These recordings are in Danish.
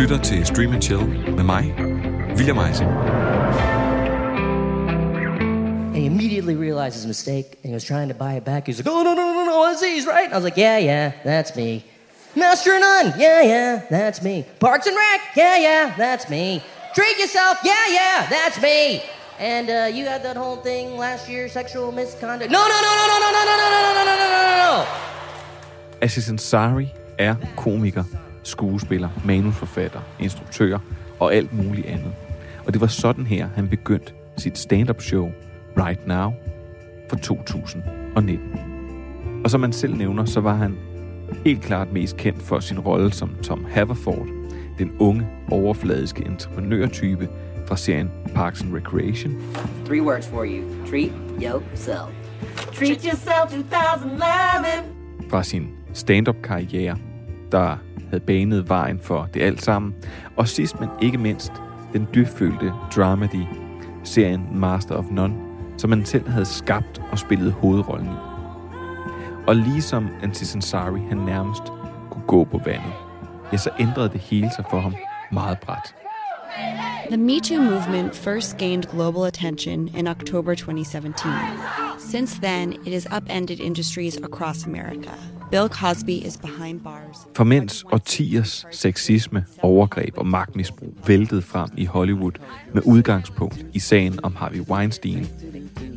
lytter til Stream Chill med mig, William Eising. And he immediately realized his mistake and he was trying to buy it back. He was like, oh, no, no, no, no, these, right? I was like, yeah, yeah, that's me. Master of None, yeah, yeah, that's me. Parks and Rec, yeah, yeah, that's me. Treat yourself, yeah, yeah, that's me. And uh, you had that whole thing last year, sexual misconduct. No, no, no, no, no, no, no, no, no, no, no, no, no, no, no. Aziz Ansari er komiker, skuespiller, manusforfatter, instruktør og alt muligt andet. Og det var sådan her, han begyndte sit stand-up show Right Now for 2019. Og som man selv nævner, så var han helt klart mest kendt for sin rolle som Tom Haverford, den unge, overfladiske entreprenørtype fra serien Parks and Recreation, Three words for you. Treat yourself. Treat yourself 2011. fra sin stand-up-karriere, der havde banet vejen for det alt sammen, og sidst men ikke mindst, den dybfølte dramedy, serien Master of None, som han selv havde skabt og spillet hovedrollen i. Og ligesom Aziz Ansari, han nærmest kunne gå på vandet, ja, så ændrede det hele sig for ham meget bræt. The Me Too movement first gained global attention in October 2017. Since then, it has upended industries across America. Bill Cosby is behind bars. For mens årtiers sexisme, overgreb og magtmisbrug væltede frem i Hollywood med udgangspunkt i sagen om Harvey Weinstein,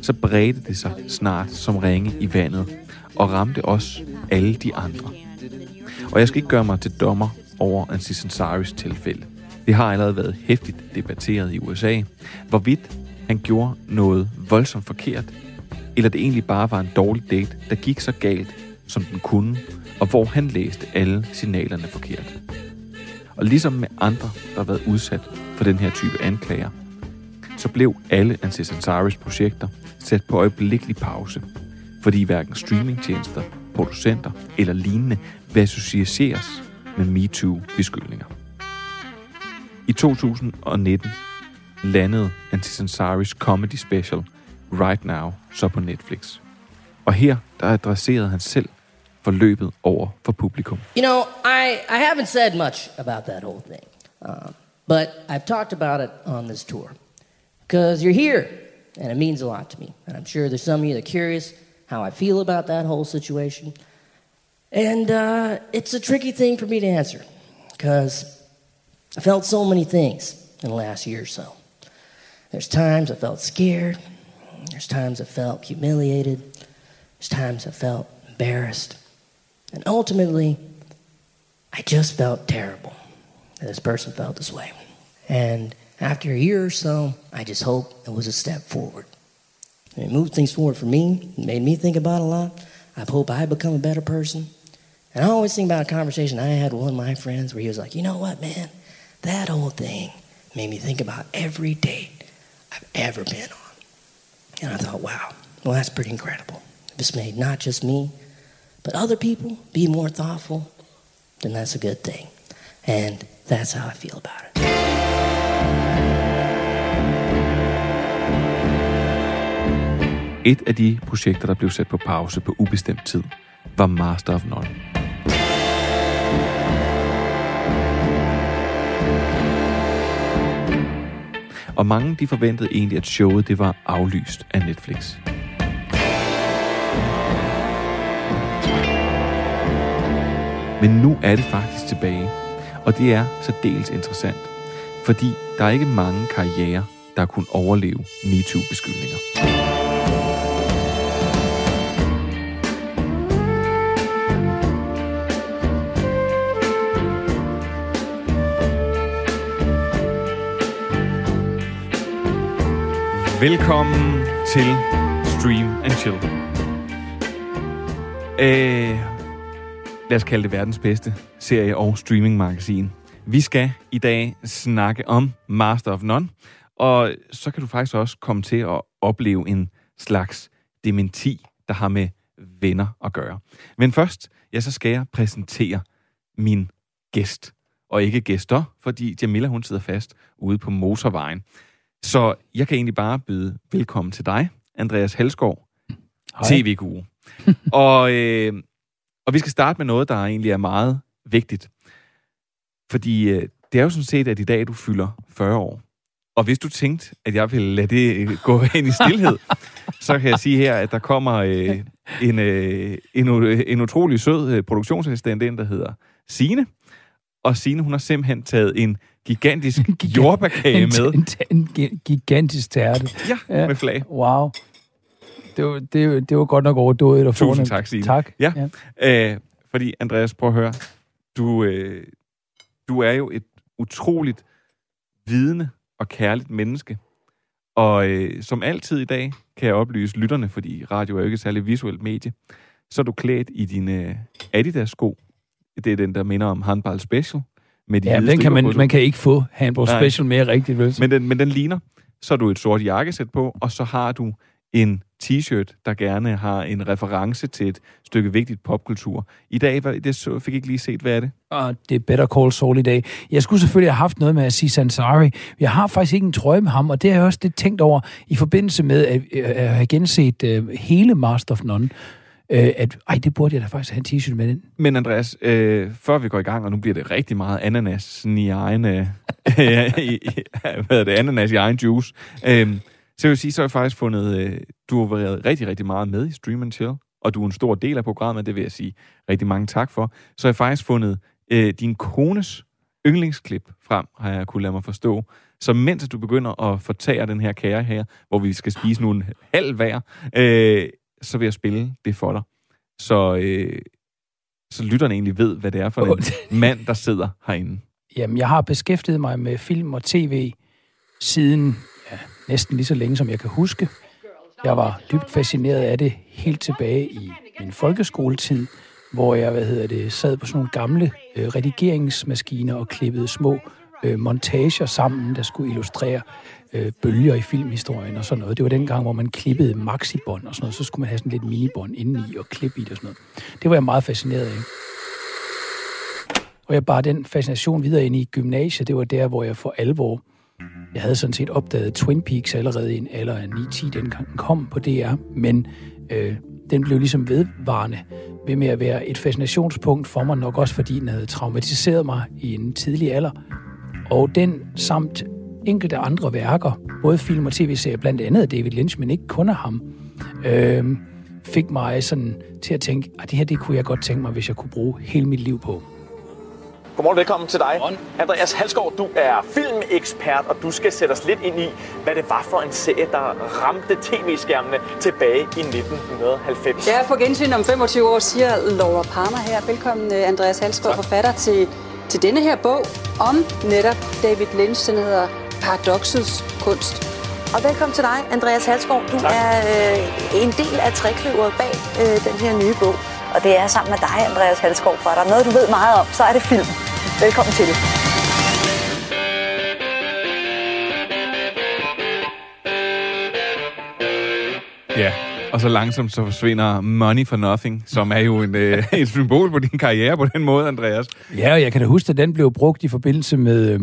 så bredte det sig snart som ringe i vandet og ramte også alle de andre. Og jeg skal ikke gøre mig til dommer over Aziz Ansaris tilfælde. Det har allerede været hæftigt debatteret i USA, hvorvidt han gjorde noget voldsomt forkert, eller det egentlig bare var en dårlig date, der gik så galt, som den kunne, og hvor han læste alle signalerne forkert. Og ligesom med andre, der har været udsat for den her type anklager, så blev alle Aziz Ansaris projekter sat på øjeblikkelig pause, fordi hverken streamingtjenester, producenter eller lignende vil associeres med MeToo-beskyldninger. I 2019 landede Aziz Ansaris comedy special Right Now så på Netflix. Og her der adresserede han selv forløbet over for publikum. You know, I, I haven't said much about that whole thing, um, but I've talked about it on this tour because you're here and it means a lot to me. And I'm sure there's some of you that are curious how I feel about that whole situation. And uh, it's a tricky thing for me to answer because I felt so many things in the last year or so. There's times I felt scared, there's times I felt humiliated, there's times I felt embarrassed. And ultimately, I just felt terrible that this person felt this way. And after a year or so, I just hope it was a step forward. And it moved things forward for me, it made me think about a lot. I hope I become a better person. And I always think about a conversation I had with one of my friends where he was like, you know what, man? That whole thing made me think about every date I've ever been on. And I thought, wow, well, that's pretty incredible. If it's made not just me, but other people be more thoughtful, then that's a good thing. And that's how I feel about it. Et af de projekter, der blev sat på pause på ubestemt tid, var Master of None. Og mange de forventede egentlig, at showet det var aflyst af Netflix. Men nu er det faktisk tilbage, og det er særdeles interessant, fordi der er ikke mange karrierer, der kunne overleve MeToo-beskyldninger. Velkommen til Stream and Chill. Øh, lad os kalde det verdens bedste serie- og streamingmagasin. Vi skal i dag snakke om Master of None, og så kan du faktisk også komme til at opleve en slags dementi, der har med venner at gøre. Men først, ja, så skal jeg præsentere min gæst. Og ikke gæster, fordi Jamila hun sidder fast ude på motorvejen. Så jeg kan egentlig bare byde velkommen til dig, Andreas Halskov, tv-guru. og, øh, og vi skal starte med noget, der egentlig er meget vigtigt. Fordi øh, det er jo sådan set, at i dag du fylder 40 år. Og hvis du tænkte, at jeg ville lade det øh, gå ind i stillhed, så kan jeg sige her, at der kommer øh, en, øh, en, en utrolig sød øh, produktionsassistent ind, der hedder Sine. Og Sine, hun har simpelthen taget en gigantisk jordbærkage med. En, en, en gigantisk tærte. Ja, ja, med flag. Wow. Det var, det, det var godt nok overdået. Og Tusind fornemt. tak, Signe. Tak. Ja. ja. Øh, fordi, Andreas, prøv at høre. Du, øh, du er jo et utroligt vidende og kærligt menneske. Og øh, som altid i dag kan jeg oplyse lytterne, fordi radio er jo ikke særlig visuelt medie, så er du klædt i dine Adidas-sko. Det er den, der minder om Handball Special. Med de Ja, den kan man, man kan ikke få Handball Nej. Special mere rigtigt, vel? Men den, men den ligner. Så har du et sort jakkesæt på, og så har du en t-shirt, der gerne har en reference til et stykke vigtigt popkultur. I dag, var- det så, fik jeg ikke lige set, hvad er det? Og det er Better Call Saul i dag. Jeg skulle selvfølgelig have haft noget med Aziz Ansari. Jeg har faktisk ikke en trøje med ham, og det har jeg også lidt tænkt over i forbindelse med at, øh, at have genset øh, hele Master of None. Øh, at, ej, det burde jeg da faktisk have en t-shirt med den. Men Andreas, øh, før vi går i gang, og nu bliver det rigtig meget ananas i egen, øh, i, hvad er det, ananas i egen juice. Øh, så vil jeg sige, så har jeg faktisk fundet, øh, du har været rigtig, rigtig meget med i Stream Chill, og du er en stor del af programmet, det vil jeg sige rigtig mange tak for. Så har jeg faktisk fundet øh, din kones yndlingsklip frem, har jeg kunne lade mig forstå. Så mens du begynder at fortære den her kære her, hvor vi skal spise en halv hver, øh, så vil jeg spille det for dig. Så, øh, så lytterne egentlig ved, hvad det er for en mand, der sidder herinde. Jamen, jeg har beskæftiget mig med film og tv siden næsten lige så længe, som jeg kan huske. Jeg var dybt fascineret af det helt tilbage i min folkeskoletid, hvor jeg, hvad hedder det, sad på sådan nogle gamle øh, redigeringsmaskiner og klippede små øh, montager sammen, der skulle illustrere øh, bølger i filmhistorien og sådan noget. Det var den gang, hvor man klippede maxibånd og sådan noget. Så skulle man have sådan lidt minibånd indeni og klippe i det og sådan noget. Det var jeg meget fascineret af. Og jeg bare den fascination videre ind i gymnasiet, det var der, hvor jeg for alvor, jeg havde sådan set opdaget Twin Peaks allerede i en alder af 9-10, dengang den kom på DR, men øh, den blev ligesom vedvarende ved med at være et fascinationspunkt for mig, nok også fordi den havde traumatiseret mig i en tidlig alder. Og den samt enkelte andre værker, både film og tv-serier, blandt andet af David Lynch, men ikke kun af ham, øh, fik mig sådan til at tænke, at det her det kunne jeg godt tænke mig, hvis jeg kunne bruge hele mit liv på. Godmorgen, velkommen til dig. Andreas Halsgaard, du er filmekspert, og du skal sætte os lidt ind i, hvad det var for en serie, der ramte tv-skærmene tilbage i 1990. Ja, for gensyn om 25 år, siger Laura Palmer her. Velkommen, øh, Andreas Halsgaard, forfatter til, til denne her bog om netop David Lynch. Den hedder Paradoxets kunst. Og velkommen til dig, Andreas Halsgaard. Du Tak. er øh, en del af trækløveret bag øh, den her nye bog. Og det er sammen med dig, Andreas Halsgaard, for er der noget, du ved meget om, så er det film. Velkommen til det. Ja, og så langsomt så forsvinder Money for Nothing, som er jo en, øh, et symbol på din karriere på den måde, Andreas. Ja, og jeg kan da huske, at den blev brugt i forbindelse med, øh,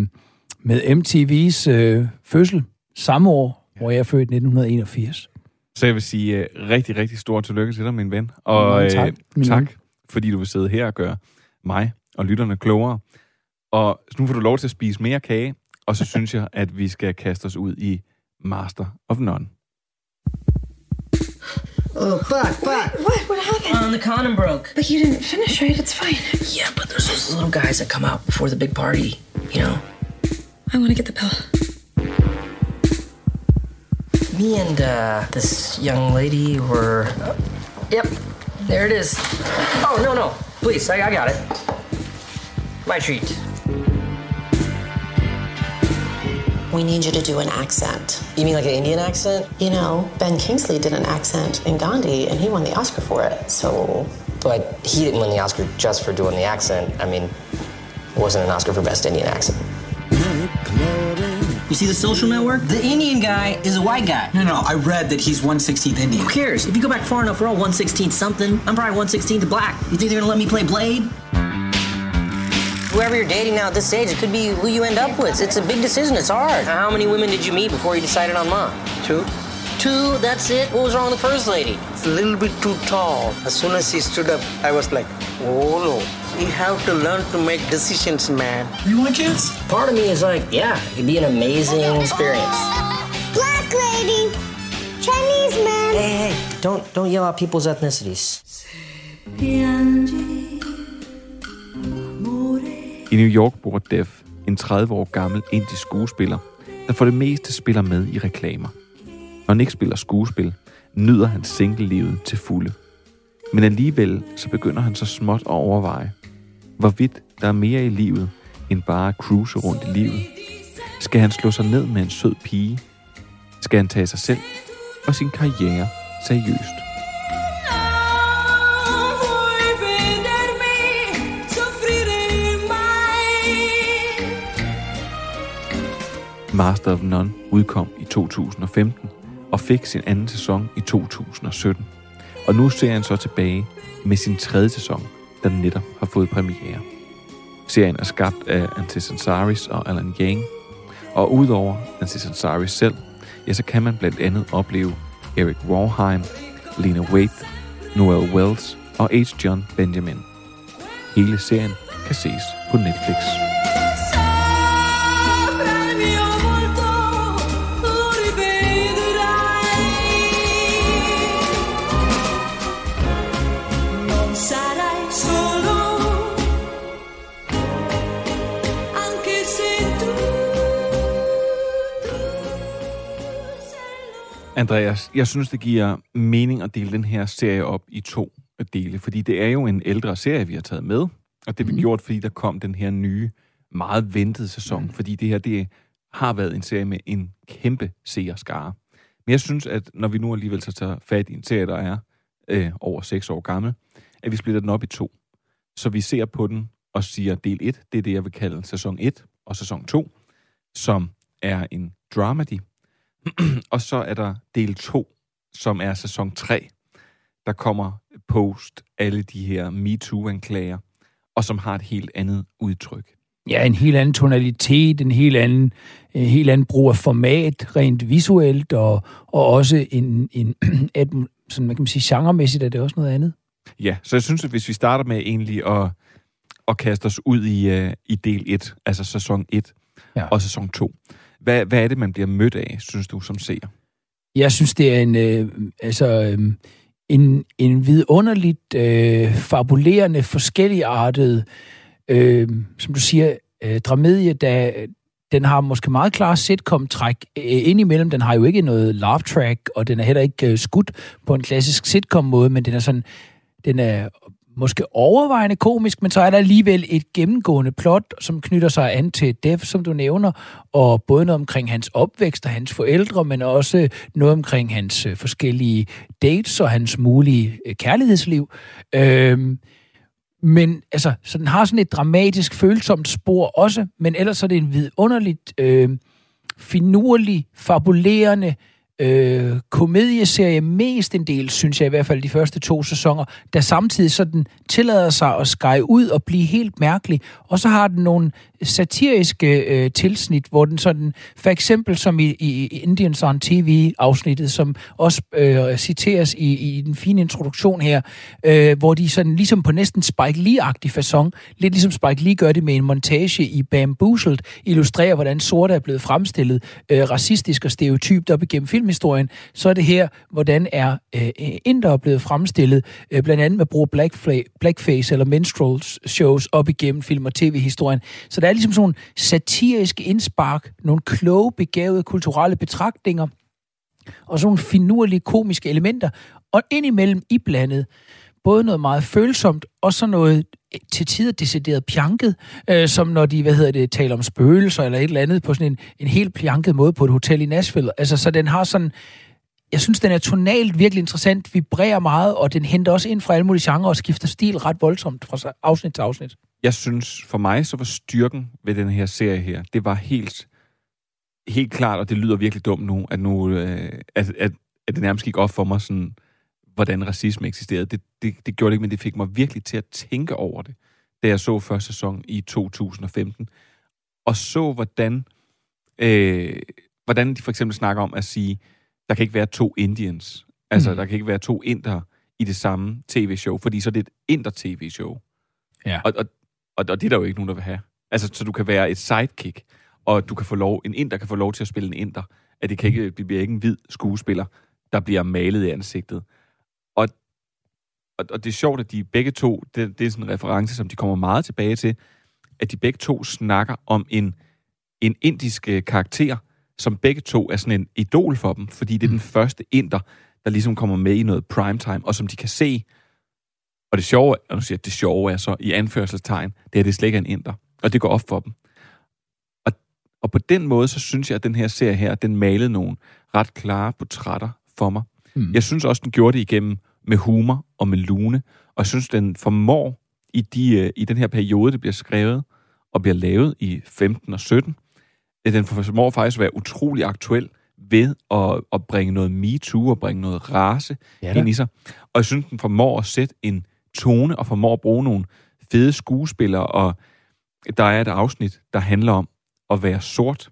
med MTV's øh, fødsel samme år, hvor jeg er født i 1981. Så jeg vil sige uh, rigtig, rigtig stor tillykke til dig, min ven. Og Mange tak, øh, min tak ven. fordi du vil sidde her og gøre mig og lytterne klogere. Og nu får du lov til at spise mere kage, og så synes jeg, at vi skal kaste os ud i Master of None. Oh, fuck, fuck. What? What happened? Um, the condom broke. But you didn't finish, right? It's fine. Yeah, but there's those little guys that come out before the big party, you know? I want to get the pill. Me and uh, this young lady were. yep, there it is. Oh, no, no. Please, I, I got it. My treat. We need you to do an accent. You mean like an Indian accent? You know, Ben Kingsley did an accent in Gandhi and he won the Oscar for it. So, But he didn't win the Oscar just for doing the accent. I mean, it wasn't an Oscar for Best Indian Accent. You see the social network? The Indian guy is a white guy. No, no, I read that he's 116th Indian. Who cares? If you go back far enough, we're all 116 something. I'm probably 116 black. You think they're gonna let me play Blade? Whoever you're dating now at this age, it could be who you end up with. It's a big decision. It's hard. How many women did you meet before you decided on mom? Two. Two. That's it. What was wrong with the first lady? It's a little bit too tall. As soon as she stood up, I was like, oh no. You have to learn to make decisions, man. You want kids? Part of me is like, yeah, it'd be an amazing experience. Black lady. Chinese man. Hey, hey, don't don't yell out people's ethnicities. I New York bor Dev, en 30 år gammel indisk skuespiller, der for det meste spiller med i reklamer. Når han ikke spiller skuespil, nyder han single-livet til fulde. Men alligevel så begynder han så småt at overveje, hvorvidt der er mere i livet end bare at cruise rundt i livet. Skal han slå sig ned med en sød pige? Skal han tage sig selv og sin karriere seriøst? Master of None udkom i 2015 og fik sin anden sæson i 2017. Og nu ser han så tilbage med sin tredje sæson, der netop har fået premiere. Serien er skabt af Antis Ansaris og Alan Yang, og udover Antis Ansaris selv, ja, så kan man blandt andet opleve Eric Warheim, Lena Waithe, Noel Wells og H. John Benjamin. Hele serien kan ses på Netflix. Andreas, jeg synes, det giver mening at dele den her serie op i to dele, fordi det er jo en ældre serie, vi har taget med, og det har vi gjort, fordi der kom den her nye, meget ventede sæson, fordi det her, det har været en serie med en kæmpe seerskare. Men jeg synes, at når vi nu alligevel så tager fat i en serie, der er øh, over seks år gammel, at vi splitter den op i to. Så vi ser på den og siger, del 1, det er det, jeg vil kalde sæson 1, og sæson 2, som er en dramedy. og så er der del 2, som er sæson 3, der kommer post alle de her MeToo-anklager, og som har et helt andet udtryk. Ja, en helt anden tonalitet, en helt anden, en helt anden brug af format, rent visuelt, og, og også en, en at, sådan, hvad kan man sige, genremæssigt er det også noget andet. Ja, så jeg synes, at hvis vi starter med egentlig at, at kaste os ud i, uh, i del 1, altså sæson 1 ja. og sæson 2, hvad, hvad er det, man bliver mødt af, synes du, som seer? Jeg synes, det er en, øh, altså, øh, en, en vidunderligt øh, fabulerende, forskelligartet, øh, som du siger, øh, dramedie, der den har måske meget klar sitcom-træk øh, indimellem. Den har jo ikke noget laugh track, og den er heller ikke øh, skudt på en klassisk sitcom-måde, men den er sådan, den er måske overvejende komisk, men så er der alligevel et gennemgående plot, som knytter sig an til Dev, som du nævner, og både noget omkring hans opvækst og hans forældre, men også noget omkring hans øh, forskellige dates og hans mulige øh, kærlighedsliv. Øhm, men altså, så den har sådan et dramatisk, følsomt spor også, men ellers er det en vidunderligt øh, finurlig, fabulerende øh, øh, komedieserie mest en del, synes jeg i hvert fald de første to sæsoner, der samtidig sådan tillader sig at skære ud og blive helt mærkelig. Og så har den nogle satiriske øh, tilsnit, hvor den sådan, for eksempel som i, i Indians on TV-afsnittet, som også øh, citeres i, i den fine introduktion her, øh, hvor de sådan ligesom på næsten Spike Lee-agtig façon, lidt ligesom Spike Lee gør det med en montage i Bamboozled, illustrerer, hvordan sorte er blevet fremstillet øh, racistisk og stereotypt op igennem filmhistorien, så er det her, hvordan er øh, indere blevet fremstillet, øh, blandt andet med brug af blackface eller minstrel shows op igennem film- og tv-historien. Så der er ligesom sådan nogle satiriske indspark, nogle kloge, begavede kulturelle betragtninger, og sådan nogle finurlige komiske elementer, og indimellem iblandet både noget meget følsomt, og så noget øh, til tider decideret pjanket, øh, som når de, hvad hedder det, taler om spøgelser eller et eller andet på sådan en, en helt pjanket måde på et hotel i Nashville. Altså, så den har sådan, jeg synes, den er tonalt virkelig interessant, vibrerer meget, og den henter også ind fra alle mulige genrer og skifter stil ret voldsomt fra afsnit til afsnit. Jeg synes, for mig, så var styrken ved den her serie her, det var helt, helt klart, og det lyder virkelig dumt nu, at, nu øh, at, at, at det nærmest gik op for mig, sådan, hvordan racisme eksisterede. Det, det, det gjorde det ikke, men det fik mig virkelig til at tænke over det, da jeg så første sæson i 2015, og så, hvordan, øh, hvordan de for eksempel snakker om at sige, der kan ikke være to Indians. Altså, mm. der kan ikke være to inder i det samme tv-show, fordi så er det et inter-tv-show. Ja. Og, og, og, og det er der jo ikke nogen, der vil have. Altså, så du kan være et sidekick, og du kan få lov, en inder kan få lov til at spille en inder. At det, kan ikke, det bliver ikke en hvid skuespiller, der bliver malet i ansigtet. Og, og, det er sjovt, at de begge to, det, det er sådan en reference, som de kommer meget tilbage til, at de begge to snakker om en, en indisk øh, karakter, som begge to er sådan en idol for dem, fordi det er den første inder, der ligesom kommer med i noget primetime, og som de kan se. Og det sjove, og nu siger jeg, det sjove er så i anførselstegn, det er, det slet ikke er en inder. Og det går op for dem. Og, og på den måde, så synes jeg, at den her serie her, den malede nogle ret klare portrætter for mig. Mm. Jeg synes også, den gjorde det igennem med humor og med lune. Og jeg synes, den formår i, de, øh, i den her periode, det bliver skrevet og bliver lavet i 15 og 17, at den formår faktisk at være utrolig aktuel ved at, at bringe noget MeToo og bringe noget race Ja da. ind i sig. Og jeg synes, den formår at sætte en tone og formår at bruge nogle fede skuespillere. Og der er et afsnit, der handler om at være sort,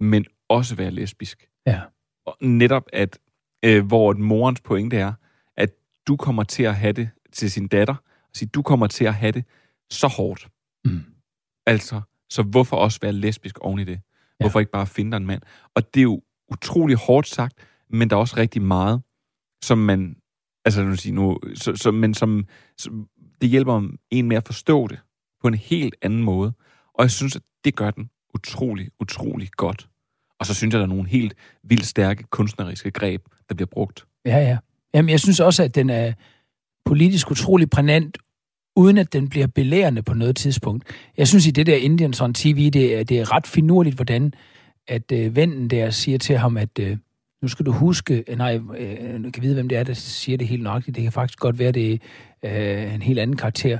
men også være lesbisk. Ja. Og netop at, øh, hvor et morens pointe er, du kommer til at have det til sin datter, og sige, du kommer til at have det så hårdt. Mm. Altså, så hvorfor også være lesbisk oven i det? Hvorfor ikke bare finde dig en mand? Og det er jo utrolig hårdt sagt, men der er også rigtig meget, som man, altså nu sige nu, så, så, men som, som, det hjælper en med at forstå det på en helt anden måde. Og jeg synes, at det gør den utrolig, utrolig godt. Og så synes jeg, der er nogle helt vildt stærke kunstneriske greb, der bliver brugt. Ja, ja. Jamen, jeg synes også, at den er politisk utrolig prænant, uden at den bliver belærende på noget tidspunkt. Jeg synes, i det der Indians on TV, det er, det er ret finurligt, hvordan at øh, vennen der siger til ham, at øh, nu skal du huske, øh, nej, øh, kan vide, hvem det er, der siger det helt nøjagtigt. Det kan faktisk godt være, det er øh, en helt anden karakter.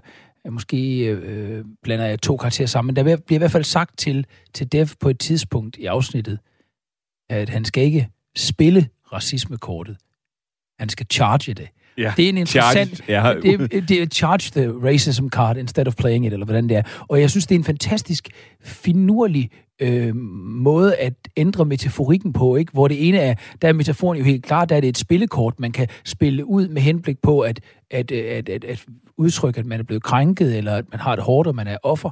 Måske øh, blander jeg to karakterer sammen, men der bliver i hvert fald sagt til, til Dev på et tidspunkt i afsnittet, at han skal ikke spille racismekortet. Han skal charge det. Ja, det er en interessant... charge, ja. det, det er charge the racism card instead of playing it, eller hvordan det er. Og jeg synes, det er en fantastisk finurlig øh, måde at ændre metaforikken på, ikke? hvor det ene er, der er metaforen jo helt klart, der er det et spillekort, man kan spille ud med henblik på at, at, at, at, at udtrykke, at man er blevet krænket, eller at man har det hårdt, og man er offer.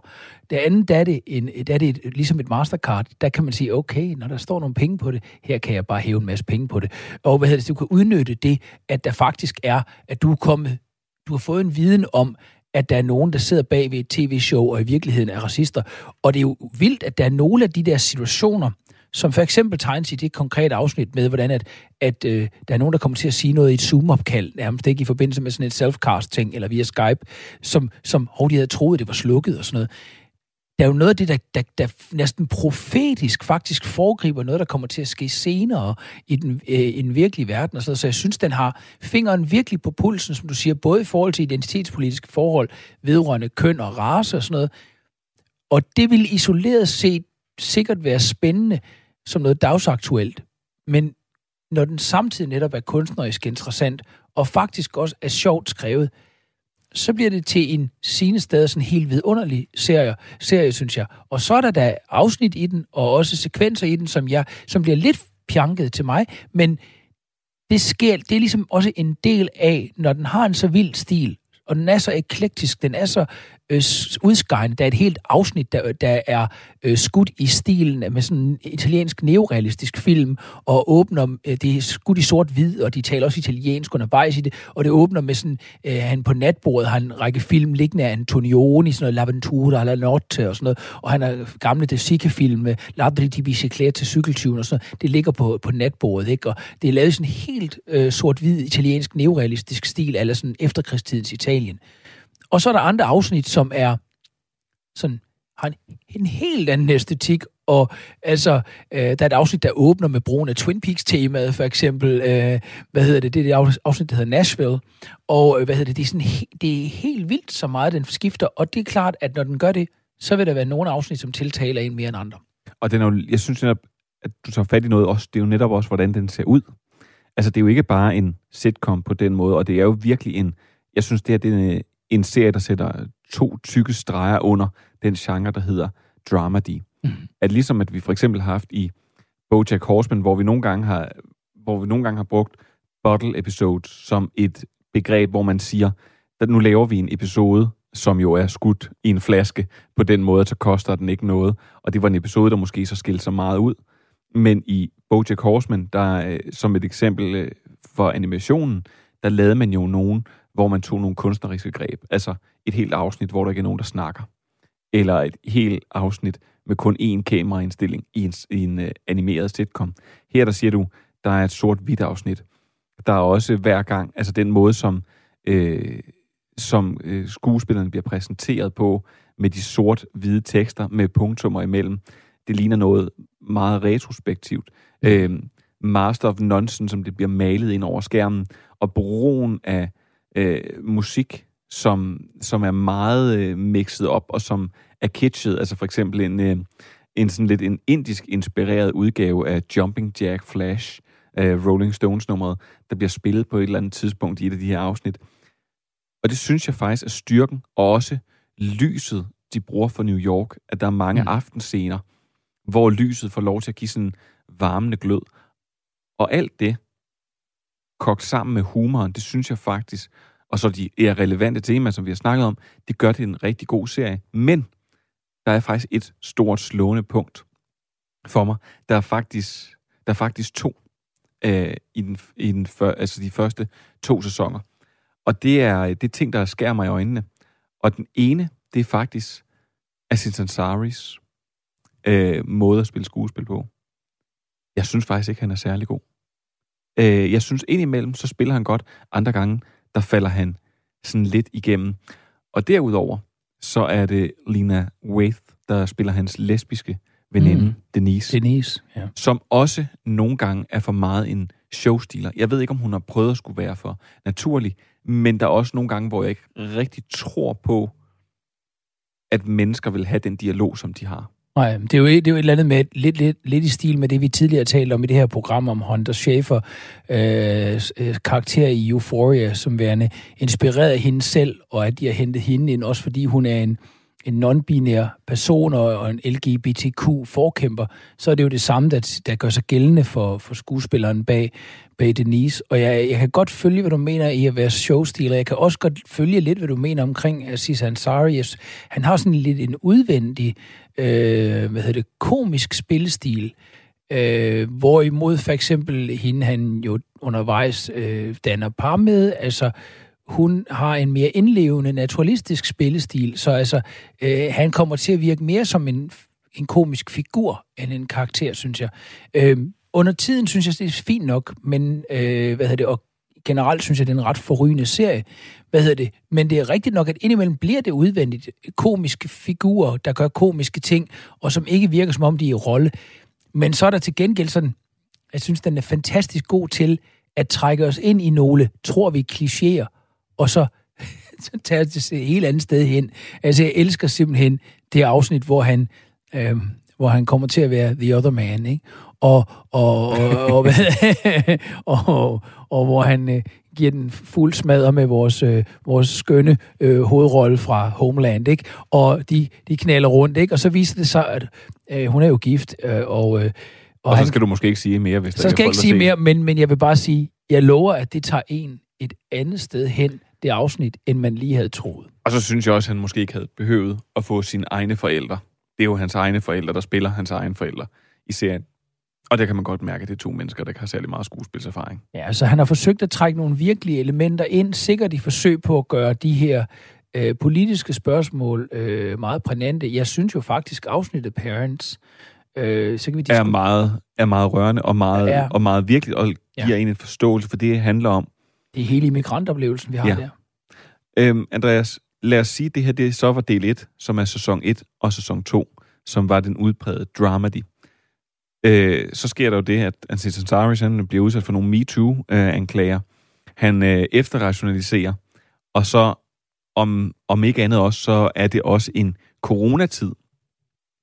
Det andet, der er det, en, der er det et, ligesom et mastercard, der kan man sige, okay, når der står nogle penge på det, her kan jeg bare hæve en masse penge på det. Og hvad hedder det, du kan udnytte det, at der faktisk er, at du er kommet, du har fået en viden om, at der er nogen, der sidder bag ved et tv-show, og i virkeligheden er racister. Og det er jo vildt, at der er nogle af de der situationer, som for eksempel tegnes i det konkrete afsnit med, hvordan at, at øh, der er nogen, der kommer til at sige noget i et Zoom-opkald, nærmest ikke i forbindelse med sådan et self-cast-ting, eller via Skype, som, som hov, de havde troet, det var slukket og sådan noget. Der er jo noget af det, der, der, der næsten profetisk faktisk foregriber noget, der kommer til at ske senere i den, øh, i den virkelige verden. Og sådan noget. Så jeg synes, den har fingeren virkelig på pulsen, som du siger, både i forhold til identitetspolitiske forhold, vedrørende køn og race og sådan noget. Og det vil isoleret set sikkert være spændende som noget dagsaktuelt. Men når den samtidig netop er kunstnerisk interessant, og faktisk også er sjovt skrevet, så bliver det til en sine steder sådan en helt vidunderlig serie, serie, synes jeg. Og så er der da afsnit i den, og også sekvenser i den, som, jeg, som bliver lidt pjanket til mig, men det sker, det er ligesom også en del af, når den har en så vild stil, og den er så eklektisk, den er så øh, udskejende. Der er et helt afsnit, der, der er øh, skudt i stilen med sådan en italiensk neorealistisk film, og åbner, øh, det er skudt i sort-hvid, og de taler også italiensk undervejs i det, og det åbner med sådan, øh, han på natbordet har en række film liggende af Antonioni, sådan noget L'Aventura, La Notte og sådan noget, og han har gamle De Sica-film med øh, Ladri di Biciclette til cykeltyven og sådan noget. Det ligger på, på natbordet, ikke? Og det er lavet i sådan helt øh, sort-hvid italiensk neorealistisk stil, eller sådan efterkrigstidens Italien. Og så er der andre afsnit, som er sådan, har en, en helt anden æstetik, og altså, øh, der er et afsnit, der åbner med brugen af Twin Peaks-temaet, for eksempel, øh, hvad hedder det, det er det afsnit, der hedder Nashville, og øh, hvad hedder det, det er, sådan, det er helt vildt, så meget den skifter, og det er klart, at når den gør det, så vil der være nogle afsnit, som tiltaler en mere end andre. Og den er jo, jeg synes netop, at du tager fat i noget også, det er jo netop også, hvordan den ser ud. Altså, det er jo ikke bare en sitcom på den måde, og det er jo virkelig en, jeg synes, det her det er en serie, der sætter to tykke streger under den genre, der hedder dramedy. Mm. At ligesom at vi for eksempel har haft i BoJack Horseman, hvor vi nogle gange har, hvor vi nogle gange har brugt bottle episode som et begreb, hvor man siger, at nu laver vi en episode, som jo er skudt i en flaske på den måde, så koster den ikke noget. Og det var en episode, der måske så skilte sig meget ud. Men i Bojack Horseman, der øh, som et eksempel øh, for animationen, der lavede man jo nogen, hvor man tog nogle kunstneriske greb. Altså et helt afsnit, hvor der ikke er nogen, der snakker. Eller et helt afsnit med kun én kameraindstilling i en, i en uh, animeret sitcom. Her der siger du, der er et sort-hvidt afsnit. Der er også hver gang, altså den måde, som, øh, som øh, skuespillerne bliver præsenteret på, med de sort-hvide tekster med punktummer imellem, det ligner noget meget retrospektivt. Øh, Master of Nonsense, som det bliver malet ind over skærmen, og brugen af øh, musik, som, som er meget øh, mixet op, og som er kitschet. Altså for eksempel en, øh, en sådan lidt en indisk inspireret udgave af Jumping Jack Flash, øh, Rolling Stones-nummeret, der bliver spillet på et eller andet tidspunkt i et af de her afsnit. Og det synes jeg faktisk er styrken, og også lyset, de bruger for New York, at der er mange mm. aftenscener, hvor lyset får lov til at give sådan varmende glød. Og alt det, kogt sammen med humoren, det synes jeg faktisk, og så de er relevante temaer, som vi har snakket om, det gør det en rigtig god serie. Men der er faktisk et stort slående punkt for mig. Der er faktisk, der er faktisk to øh, i, den, i den før, altså de første to sæsoner. Og det er det er ting, der skærer mig i øjnene. Og den ene, det er faktisk Aziz Ansari's øh, måde at spille skuespil på. Jeg synes faktisk ikke, han er særlig god. Øh, jeg synes indimellem, så spiller han godt. Andre gange, der falder han sådan lidt igennem. Og derudover, så er det Lina Waith, der spiller hans lesbiske veninde, mm. Denise. Denise, ja. Som også nogle gange er for meget en showstiler. Jeg ved ikke, om hun har prøvet at skulle være for naturlig, men der er også nogle gange, hvor jeg ikke rigtig tror på, at mennesker vil have den dialog, som de har. Nej, det er, jo, det er jo et eller andet med, lidt, lidt, lidt i stil med det, vi tidligere talte om i det her program om Hunter Schafer øh, øh karakter i Euphoria, som værende inspireret af hende selv, og at de har hentet hende ind, også fordi hun er en, en non-binær person og en LGBTQ-forkæmper, så er det jo det samme, der, der gør sig gældende for, for skuespilleren bag, bag Denise. Og jeg, jeg kan godt følge, hvad du mener i at være showstiler. Jeg kan også godt følge lidt, hvad du mener omkring Aziz Ansari. Han har sådan lidt en udvendig, øh, hvad hedder det, komisk spillestil, øh, hvorimod for eksempel hende, han jo undervejs øh, danner par med, altså hun har en mere indlevende, naturalistisk spillestil, så altså, øh, han kommer til at virke mere som en, en komisk figur end en karakter, synes jeg. Øh, under tiden synes jeg, det er fint nok, men øh, hvad hedder det, og generelt synes jeg, det er en ret forrygende serie. Hvad hedder det? Men det er rigtigt nok, at indimellem bliver det udvendigt komiske figurer, der gør komiske ting, og som ikke virker, som om de er i rolle. Men så er der til gengæld sådan, jeg synes, den er fantastisk god til at trække os ind i nogle, tror vi, klichéer, og så, så tager det et helt andet sted hen. Altså, jeg elsker simpelthen det afsnit, hvor han, øh, hvor han kommer til at være the other man, ikke? Og, og, og, og, og, og, og hvor han øh, giver den fuld smadre med vores, øh, vores skønne øh, hovedrolle fra Homeland, ikke? Og de, de knaller rundt, ikke? Og så viser det sig, at øh, hun er jo gift, øh, og... Øh, og, og så skal han, du måske ikke sige mere, hvis der Så skal jeg ikke sige mere, men, men jeg vil bare sige, jeg lover, at det tager en et andet sted hen, det afsnit, end man lige havde troet. Og så synes jeg også, at han måske ikke havde behøvet at få sine egne forældre. Det er jo hans egne forældre, der spiller hans egne forældre i serien. Og det kan man godt mærke, at det er to mennesker, der ikke har særlig meget skuespilserfaring. Ja, altså han har forsøgt at trække nogle virkelige elementer ind, sikkert i forsøg på at gøre de her øh, politiske spørgsmål øh, meget prænante. Jeg synes jo faktisk, afsnittet Parents, øh, så kan vi er, meget, er meget rørende og meget, ja. og meget virkelig, og giver ja. en en forståelse for det, handler om. Det er hele migrantoplevelsen, vi har ja. der. Øhm, Andreas, lad os sige, at det her det så var del 1, som er sæson 1 og sæson 2, som var den udprægede dramedy. Øh, så sker der jo det, at Aziz Ansari han bliver udsat for nogle MeToo-anklager. Han øh, efterrationaliserer, og så om, om ikke andet også, så er det også en coronatid.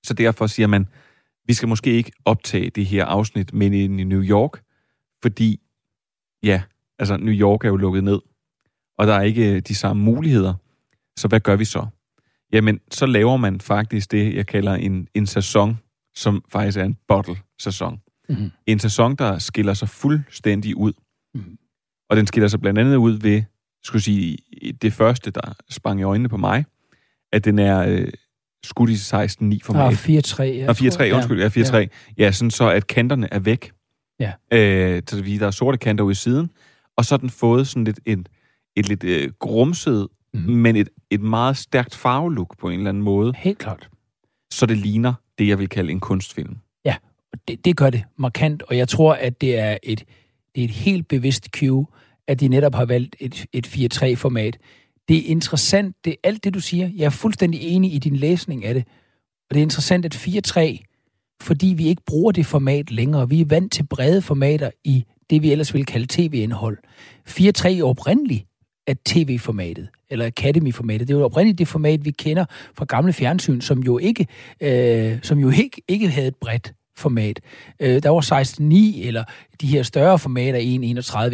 Så derfor siger man, vi skal måske ikke optage det her afsnit, men i New York, fordi, ja, altså New York er jo lukket ned, og der er ikke øh, de samme muligheder. Så hvad gør vi så? Jamen, så laver man faktisk det, jeg kalder en, en sæson, som faktisk er en bottle bottle-sæson. Mm-hmm. En sæson, der skiller sig fuldstændig ud. Mm-hmm. Og den skiller sig blandt andet ud ved, skulle sige, det første, der sprang i øjnene på mig, at den er øh, skudt i 16-9 format. Ah, 4-3, ja, Nå, 4-3, tror jeg. undskyld, ja, 4-3. Ja. ja, sådan så, at kanterne er væk. Ja. Øh, så vi, der er sorte kanter ude i siden, og så har den fået sådan lidt et, et lidt øh, grumset, mm. men et, et meget stærkt farvelook på en eller anden måde. Helt klart. Så det ligner det, jeg vil kalde en kunstfilm. Det, det gør det markant, og jeg tror, at det er et, det er et helt bevidst cue, at de netop har valgt et, et 4-3-format. Det er interessant, det er alt det, du siger. Jeg er fuldstændig enig i din læsning af det. Og det er interessant, at 4-3, fordi vi ikke bruger det format længere. Vi er vant til brede formater i det, vi ellers ville kalde tv-indhold. 4-3 er oprindeligt af tv-formatet, eller Academy-formatet. Det er jo oprindeligt det format, vi kender fra gamle fjernsyn, som jo ikke, øh, som jo ikke, ikke havde et bredt format. Øh, der var 16.9, eller de her større formater,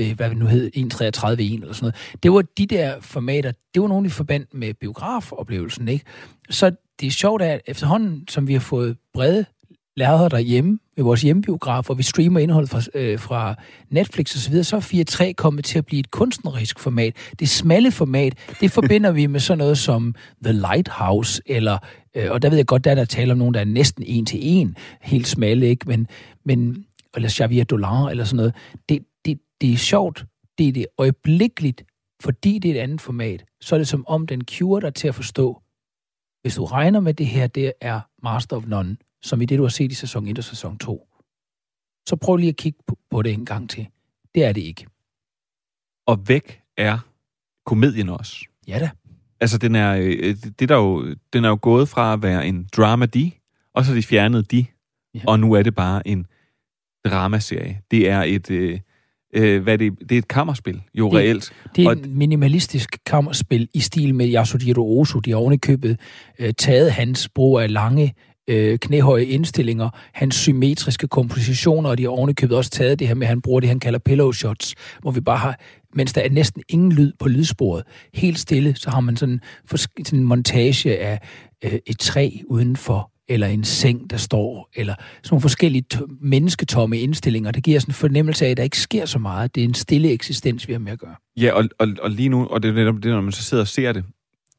1.31, hvad det nu hed, 1.33.1 eller sådan noget. Det var de der formater, det var nogle, i forbandt med biografoplevelsen, ikke? Så det er sjovt, at efterhånden, som vi har fået brede lærere derhjemme ved vores hjemmebiograf, hvor vi streamer indhold fra, øh, fra Netflix og så videre, så er 4.3 kommet til at blive et kunstnerisk format. Det smalle format, det forbinder vi med sådan noget som The Lighthouse, eller, øh, og der ved jeg godt, der er der tale om nogen, der er næsten en til en, helt smalle, ikke? Men, men eller Xavier Dolan, eller sådan noget. Det, det, det er sjovt, det er det øjeblikkeligt, fordi det er et andet format, så er det som om den curer dig til at forstå, hvis du regner med det her, det er Master of None, som i det, du har set i sæson 1 og sæson 2, så prøv lige at kigge på, det en gang til. Det er det ikke. Og væk er komedien også. Ja da. Altså, den er, øh, det der jo, den er jo gået fra at være en dramedy, og så de fjernet de, ja. og nu er det bare en dramaserie. Det er et, øh, øh, hvad det, det er et kammerspil, jo Det- reelt. Det er og, et minimalistisk kammerspil i stil med Yasujiro Ozu. De har ovenikøbet øh, taget hans brug af lange øh, knæhøje indstillinger, hans symmetriske kompositioner, og de har ovenikøbet også taget det her med, at han bruger det, han kalder pillow shots, hvor vi bare har, mens der er næsten ingen lyd på lydsporet, helt stille, så har man sådan, en, sådan en montage af øh, et træ udenfor, eller en seng, der står, eller sådan nogle forskellige t- mennesketomme indstillinger. Det giver sådan en fornemmelse af, at der ikke sker så meget. Det er en stille eksistens, vi har med at gøre. Ja, og, og, og lige nu, og det er netop det, når man så sidder og ser det,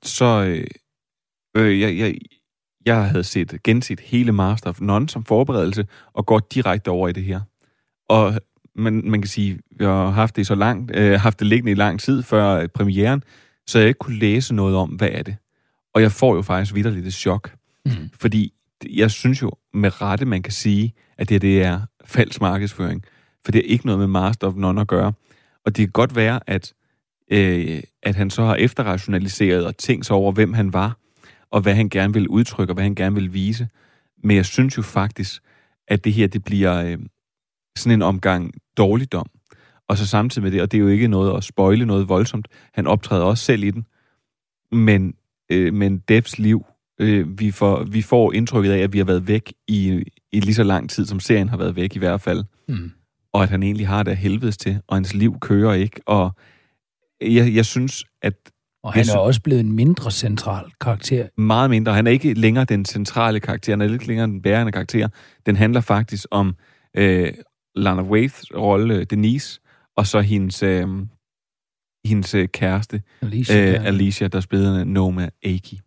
så øh, øh, jeg, jeg, jeg havde set, genset hele Master of None som forberedelse, og går direkte over i det her. Og man, man kan sige, vi har haft det så langt, øh, haft det liggende i lang tid før øh, premieren, så jeg ikke kunne læse noget om, hvad er det. Og jeg får jo faktisk vidderligt et chok. Mm. Fordi jeg synes jo med rette, man kan sige, at det, det er falsk markedsføring. For det er ikke noget med Master of None at gøre. Og det kan godt være, at, øh, at han så har efterrationaliseret og tænkt sig over, hvem han var, og hvad han gerne vil udtrykke, og hvad han gerne vil vise. Men jeg synes jo faktisk, at det her, det bliver øh, sådan en omgang dårligdom. Og så samtidig med det, og det er jo ikke noget at spoile noget voldsomt, han optræder også selv i den, men, øh, men Devs liv, øh, vi, får, vi får indtrykket af, at vi har været væk i, i lige så lang tid, som serien har været væk i hvert fald. Mm. Og at han egentlig har det helvedes til, og hans liv kører ikke. Og jeg, jeg synes, at... Og han er også blevet en mindre central karakter. Meget mindre. Han er ikke længere den centrale karakter, han er ikke længere den bærende karakter. Den handler faktisk om øh, Lana Waiths rolle, Denise, og så hendes, øh, hendes øh, kæreste, Alicia, øh, ja. Alicia, der spiller Noma Aki.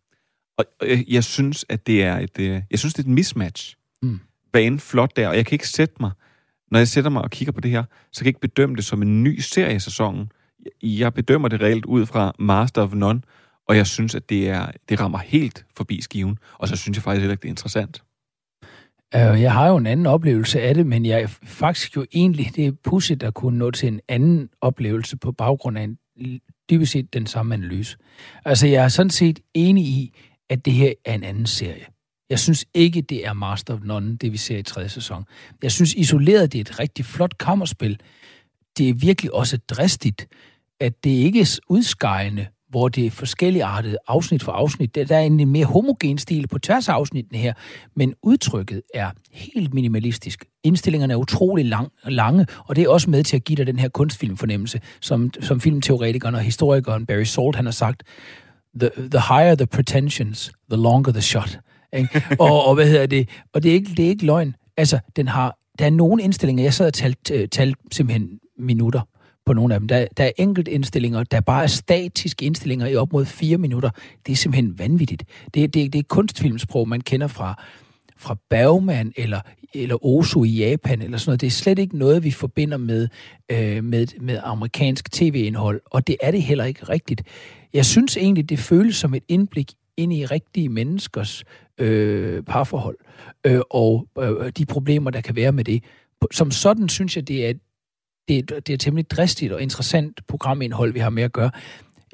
Og øh, jeg synes, at det er et, øh, jeg synes, det er et mismatch. Mm. Hvad end flot der, og jeg kan ikke sætte mig, når jeg sætter mig og kigger på det her, så kan jeg ikke bedømme det som en ny serie i sæsonen. Jeg bedømmer det reelt ud fra Master of None, og jeg synes, at det, er, det rammer helt forbi skiven. Og så synes jeg faktisk heller ikke, det er interessant. Øh, Jeg har jo en anden oplevelse af det, men jeg er faktisk jo egentlig, det er pudsigt at kunne nå til en anden oplevelse på baggrund af en, dybest set den samme analyse. Altså, jeg er sådan set enig i, at det her er en anden serie. Jeg synes ikke, det er Master of None, det vi ser i tredje sæson. Jeg synes isoleret, det er et rigtig flot kammerspil. Det er virkelig også dristigt, at det ikke er udskejende, hvor det er forskellige artede afsnit for afsnit. Der er en mere homogen stil på tværs af afsnittene her, men udtrykket er helt minimalistisk. Indstillingerne er utrolig lang, lange, og det er også med til at give dig den her kunstfilmfornemmelse, som, som filmteoretikeren og historikeren Barry Salt han har sagt, the, the higher the pretensions, the longer the shot. Ikke? og, og hvad hedder det? Og det er ikke, det er ikke løgn. Altså, den har, der er nogle indstillinger, jeg sad og talte, øh, talte simpelthen minutter på nogle af dem. Der, der er enkelt indstillinger, der bare er statiske indstillinger i op mod fire minutter. Det er simpelthen vanvittigt. Det, det, det er kunstfilmsprog, man kender fra, fra Bergman eller, eller Osu i Japan eller sådan noget. Det er slet ikke noget, vi forbinder med, øh, med, med amerikansk tv-indhold, og det er det heller ikke rigtigt. Jeg synes egentlig, det føles som et indblik ind i rigtige menneskers øh, parforhold øh, og øh, de problemer, der kan være med det. Som sådan synes jeg, det er, det, er, det er temmelig dristigt og interessant programindhold, vi har med at gøre.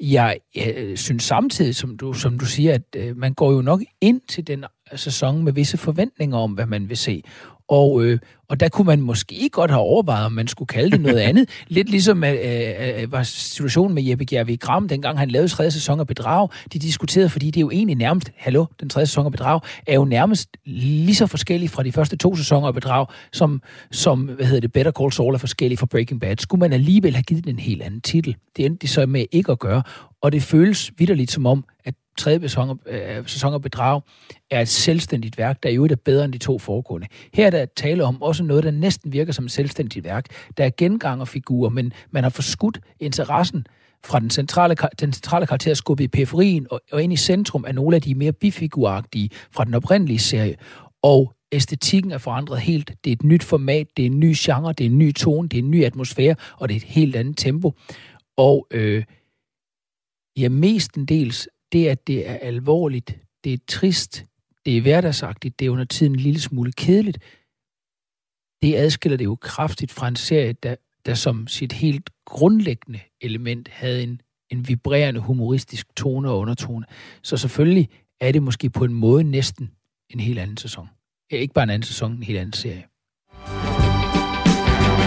Jeg, jeg øh, synes samtidig, som du, som du siger, at øh, man går jo nok ind til den sæson med visse forventninger om, hvad man vil se. Og, øh, og der kunne man måske godt have overvejet, om man skulle kalde det noget andet. Lidt ligesom øh, øh, var situationen med Jeppe Gjervig Gram, dengang han lavede tredje sæson af Bedrag. De diskuterede, fordi det er jo egentlig nærmest, hallo, den tredje sæson af Bedrag, er jo nærmest lige så forskellig fra de første to sæsoner af Bedrag, som, som hvad hedder det, Better Call Saul er forskellig fra Breaking Bad. Skulle man alligevel have givet den en helt anden titel? Det endte de så med ikke at gøre. Og det føles vidderligt som om, at tredje sæson, øh, sæson af Bedrag er et selvstændigt værk, der i øvrigt er bedre end de to foregående. Her er der tale om også noget, der næsten virker som et selvstændigt værk. Der er gengangerfigurer, men man har forskudt interessen fra den centrale, den centrale karakter skubbet i periferien og, og ind i centrum af nogle af de mere bifiguragtige fra den oprindelige serie. Og æstetikken er forandret helt. Det er et nyt format, det er en ny genre, det er en ny tone, det er en ny atmosfære, og det er et helt andet tempo. Og øh, ja, mestendels det, at det er alvorligt, det er trist, det er hverdagsagtigt, det er under tiden en lille smule kedeligt, det adskiller det jo kraftigt fra en serie, der, der som sit helt grundlæggende element havde en, en vibrerende humoristisk tone og undertone. Så selvfølgelig er det måske på en måde næsten en helt anden sæson. Ikke bare en anden sæson, en helt anden serie.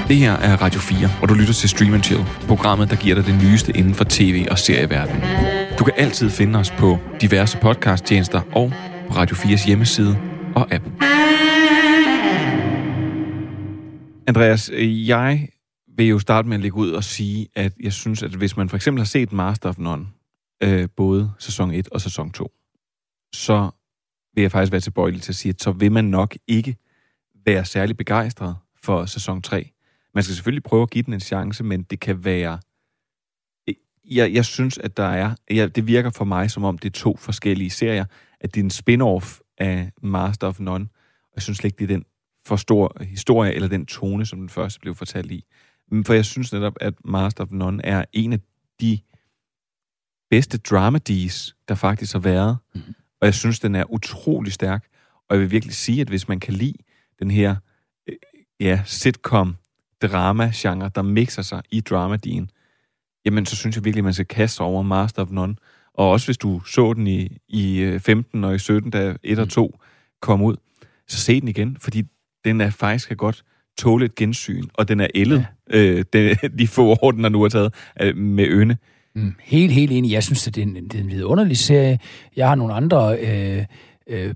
Det her er Radio 4, og du lytter til Stream Chill, programmet, der giver dig det nyeste inden for tv- og serieverdenen. Du kan altid finde os på diverse podcasttjenester og på Radio 4's hjemmeside og app. Andreas, jeg vil jo starte med at lægge ud og sige, at jeg synes, at hvis man for eksempel har set Master of None, øh, både sæson 1 og sæson 2, så vil jeg faktisk være tilbøjelig til at sige, at så vil man nok ikke være særlig begejstret for sæson 3. Man skal selvfølgelig prøve at give den en chance, men det kan være... Jeg, jeg synes, at der er... Jeg, det virker for mig, som om det er to forskellige serier. At det er en spin-off af Master of None. Og jeg synes slet ikke, det er den for stor historie, eller den tone, som den første blev fortalt i. Men for jeg synes netop, at Master of None er en af de bedste dramedies, der faktisk har været. Mm. Og jeg synes, den er utrolig stærk. Og jeg vil virkelig sige, at hvis man kan lide den her øh, ja, sitcom drama-genre, der mixer sig i dramadien, jamen så synes jeg virkelig, at man skal kaste sig over Master of None. Og også hvis du så den i, i 15 og i 17, da 1 og 2 kom ud, så se den igen, fordi den er faktisk godt tåle et gensyn, og den er ældet, ja. øh, den, de få år, den har nu har taget øh, med øne. Mm, helt, helt enig. Jeg synes, at det er en, det er en vidunderlig serie. Jeg har nogle andre øh, øh,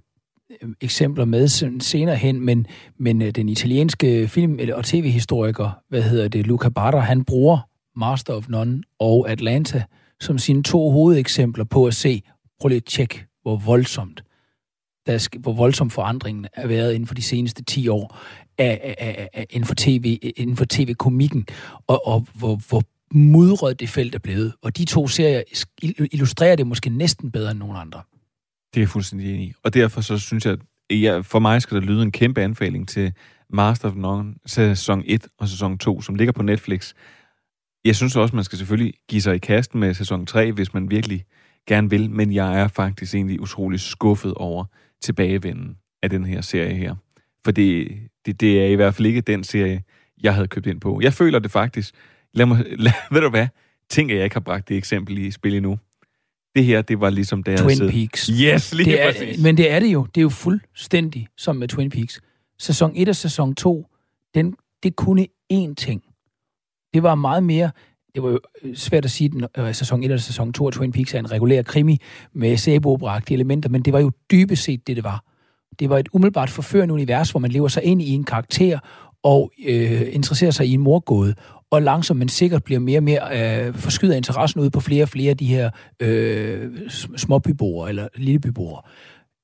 eksempler med senere hen, men, men øh, den italienske film- og tv-historiker, hvad hedder det, Luca Barra, han bruger Master of None og Atlanta som sine to hovedeksempler på at se, prøv lige at tjekke, hvor voldsomt, der er, hvor voldsom forandringen er været inden for de seneste 10 år af, af, af, inden for tv, inden for tv-komikken, og, og hvor, hvor mudret det felt er blevet. Og de to serier illustrerer det måske næsten bedre end nogen andre. Det er jeg fuldstændig enig i. Og derfor så synes jeg, at ja, for mig skal der lyde en kæmpe anbefaling til Master of None, sæson 1 og sæson 2, som ligger på Netflix. Jeg synes også, man skal selvfølgelig give sig i kasten med sæson 3, hvis man virkelig gerne vil, men jeg er faktisk egentlig utrolig skuffet over tilbagevenden af den her serie her. For det, det, det er i hvert fald ikke den serie, jeg havde købt ind på. Jeg føler det faktisk. Lad mig, lad, ved du hvad? Tænk, at jeg ikke har bragt det eksempel i spil endnu. Det her, det var ligesom der Twin Peaks. Yes, lige det er, præcis. Men det er det jo. Det er jo fuldstændig som med Twin Peaks. Sæson 1 og sæson 2, den, det kunne én ting. Det var meget mere... Det var jo øh, svært at sige, at øh, sæson 1 eller sæson 2 af Twin Peaks er en regulær krimi med sæbeoperaagtige elementer, men det var jo dybest set det, det var. Det var et umiddelbart forførende univers, hvor man lever sig ind i en karakter og øh, interesserer sig i en morgåde, og langsomt men sikkert bliver mere og mere øh, forskyder interessen ud på flere og flere af de her øh, småbyboere eller lillebyboere.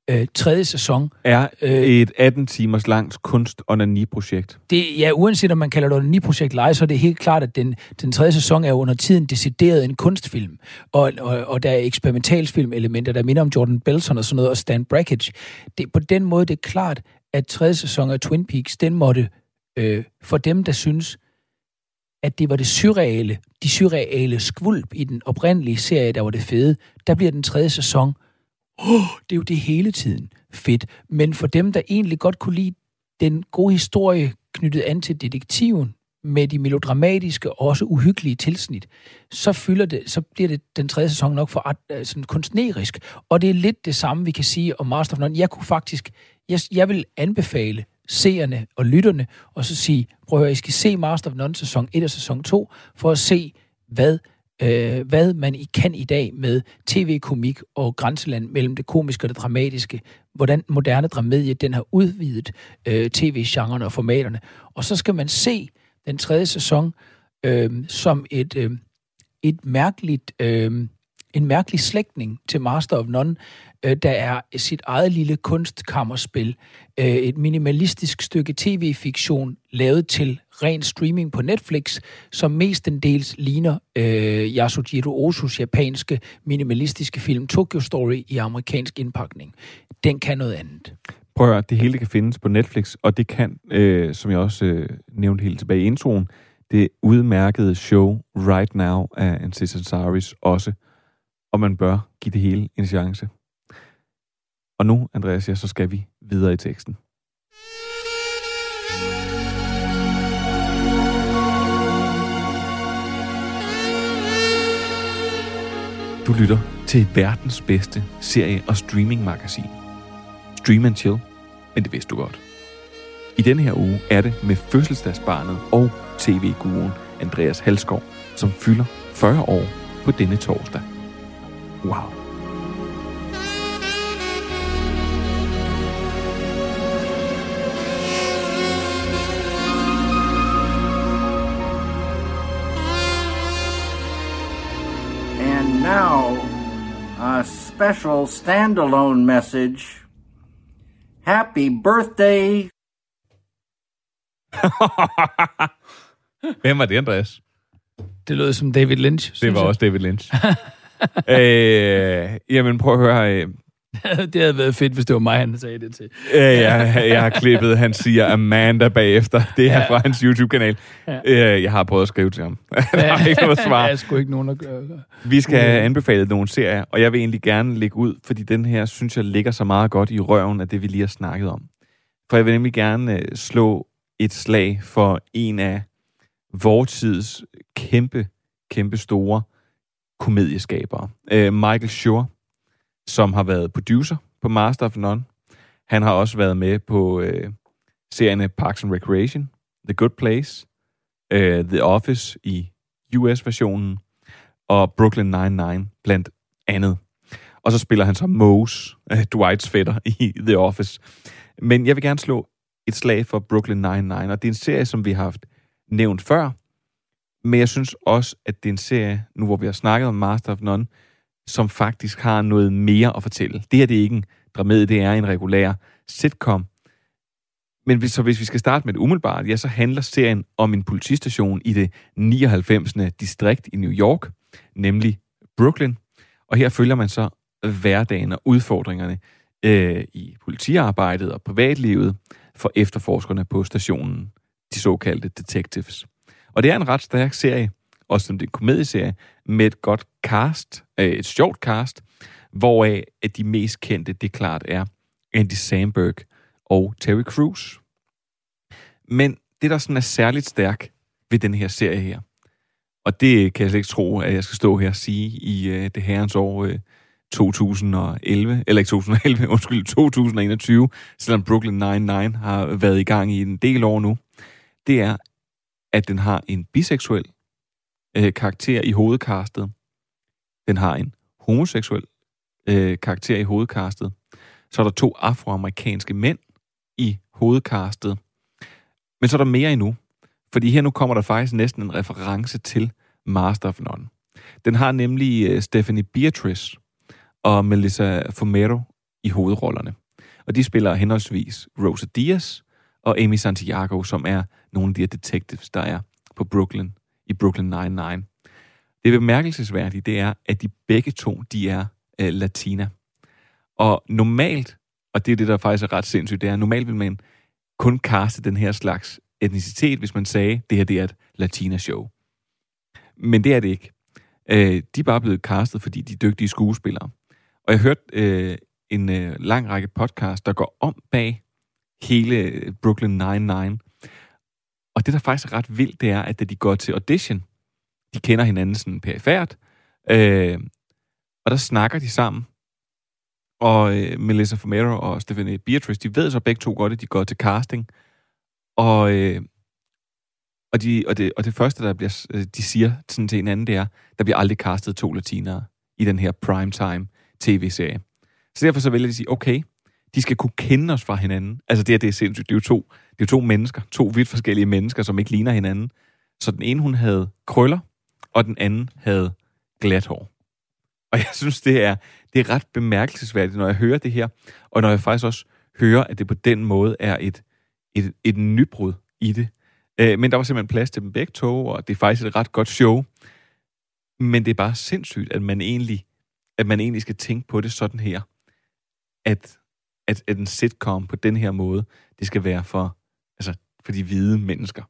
Øh, tredje sæson. Er et 18 timers langt kunst- og projekt Det, ja, uanset om man kalder det et projekt live, så er det helt klart, at den, den tredje sæson er under tiden decideret en kunstfilm. Og, og, og der er eksperimentalfilm-elementer, der minder om Jordan Belson og sådan noget, og Stan Brakhage. Det, på den måde det er klart, at tredje sæson af Twin Peaks, den måtte, øh, for dem, der synes, at det var det surreale, de surreale skvulp i den oprindelige serie, der var det fede, der bliver den tredje sæson, oh, det er jo det hele tiden fedt. Men for dem, der egentlig godt kunne lide den gode historie knyttet an til detektiven, med de melodramatiske og også uhyggelige tilsnit, så fylder det, så bliver det den tredje sæson nok for art, øh, sådan kunstnerisk. Og det er lidt det samme, vi kan sige om Master of None. Jeg kunne faktisk, jeg, jeg vil anbefale seerne og lytterne, og så sige, prøv at høre, I skal se Master of None sæson 1 og sæson 2, for at se, hvad, øh, hvad man I kan i dag med tv-komik og grænseland mellem det komiske og det dramatiske, hvordan moderne dramedie, den har udvidet øh, tv-genrerne og formaterne. Og så skal man se den tredje sæson øh, som et, øh, et mærkeligt, øh, en mærkelig slægtning til Master of None, øh, der er sit eget lille kunstkammerspil, øh, et minimalistisk stykke tv-fiktion lavet til ren streaming på Netflix, som mestendels ligner øh, Yasujiro Osus japanske minimalistiske film Tokyo Story i amerikansk indpakning. Den kan noget andet. Prøv at høre, det hele kan findes på Netflix, og det kan, øh, som jeg også øh, nævnte helt tilbage i introen, det udmærkede show Right Now af Ancestor Saris også. Og man bør give det hele en chance. Og nu, Andreas, ja, så skal vi videre i teksten. Du lytter til verdens bedste serie- og streamingmagasin. Stream and Chill, men det vidste du godt. I denne her uge er det med fødselsdagsbarnet og tv-guruen Andreas Halskov, som fylder 40 år på denne torsdag. Wow. Special standalone message. Happy birthday. Hvem var det, Andreas? Det lød som David Lynch. Det var også David Lynch. øh, jamen, prøv at høre. Det havde været fedt, hvis det var mig, han sagde det til. Øh, jeg, jeg har klippet, han siger Amanda bagefter. Det er ja. fra hans YouTube-kanal. Ja. Øh, jeg har prøvet at skrive til ham. der er ikke noget svar. Jeg skulle ikke nogen at gøre. Vi skal have anbefalet nogle serier, og jeg vil egentlig gerne lægge ud, fordi den her, synes jeg, ligger så meget godt i røven af det, vi lige har snakket om. For jeg vil nemlig gerne øh, slå et slag for en af vores tids kæmpe, kæmpe store komedieskabere. Øh, Michael Schur, som har været producer på Master of None. Han har også været med på øh, serierne Parks and Recreation, The Good Place, øh, The Office i US-versionen, og Brooklyn Nine-Nine blandt andet. Og så spiller han så Mose, øh, Dwights fætter i The Office. Men jeg vil gerne slå et slag for Brooklyn Nine-Nine, og det er en serie, som vi har haft nævnt før, men jeg synes også, at det er en serie, nu hvor vi har snakket om Master of None, som faktisk har noget mere at fortælle. Det her det er ikke en dramedie, det er en regulær sitcom. Men hvis, så hvis vi skal starte med det umiddelbart, ja, så handler serien om en politistation i det 99. distrikt i New York, nemlig Brooklyn. Og her følger man så hverdagen og udfordringerne øh, i politiarbejdet og privatlivet for efterforskerne på stationen, de såkaldte detectives. Og det er en ret stærk serie, også som det er en komedieserie, med et godt cast, øh, et sjovt cast, hvoraf at de mest kendte, det klart er Andy Samberg og Terry Crews. Men det, der sådan er særligt stærk ved den her serie her, og det kan jeg slet ikke tro, at jeg skal stå her og sige i uh, det herrens år øh, uh, 2011, eller ikke 2011, undskyld, 2021, selvom Brooklyn Nine-Nine har været i gang i en del år nu, det er, at den har en biseksuel øh, karakter i hovedkastet. Den har en homoseksuel øh, karakter i hovedkastet. Så er der to afroamerikanske mænd i hovedkastet. Men så er der mere endnu. Fordi her nu kommer der faktisk næsten en reference til Master of None. Den har nemlig øh, Stephanie Beatrice og Melissa Fumero i hovedrollerne. Og de spiller henholdsvis Rosa Diaz og Amy Santiago, som er nogle af de her detectives, der er på Brooklyn, i Brooklyn Nine-Nine. Det bemærkelsesværdige, det er, at de begge to, de er øh, latina. Og normalt, og det er det, der faktisk er ret sindssygt, det er, normalt vil man kun kaste den her slags etnicitet, hvis man sagde, det her det er et latina-show. Men det er det ikke. Øh, de er bare blevet castet, fordi de er dygtige skuespillere. Og jeg hørte øh, en øh, lang række podcast, der går om bag hele Brooklyn Nine-Nine. Og det, der faktisk er ret vildt, det er, at da de går til audition, de kender hinanden sådan perifært, øh, og der snakker de sammen. Og øh, Melissa Fumero og Stephanie Beatrice, de ved så begge to godt, at de går til casting. Og, øh, og, de, og, det, og det første, der bliver, øh, de siger sådan til hinanden, det er, der bliver aldrig castet to latinere i den her primetime tv-serie. Så derfor så vælger de at sige, okay, de skal kunne kende os fra hinanden. Altså det her, det er sindssygt. Det er jo to, det er to mennesker, to vidt forskellige mennesker, som ikke ligner hinanden. Så den ene, hun havde krøller, og den anden havde glat hår. Og jeg synes, det er, det er ret bemærkelsesværdigt, når jeg hører det her, og når jeg faktisk også hører, at det på den måde er et, et, et nybrud i det. Øh, men der var simpelthen plads til dem begge to, og det er faktisk et ret godt show. Men det er bare sindssygt, at man egentlig, at man egentlig skal tænke på det sådan her, at, at, at en sitcom på den her måde, det skal være for, altså, for de hvide mennesker.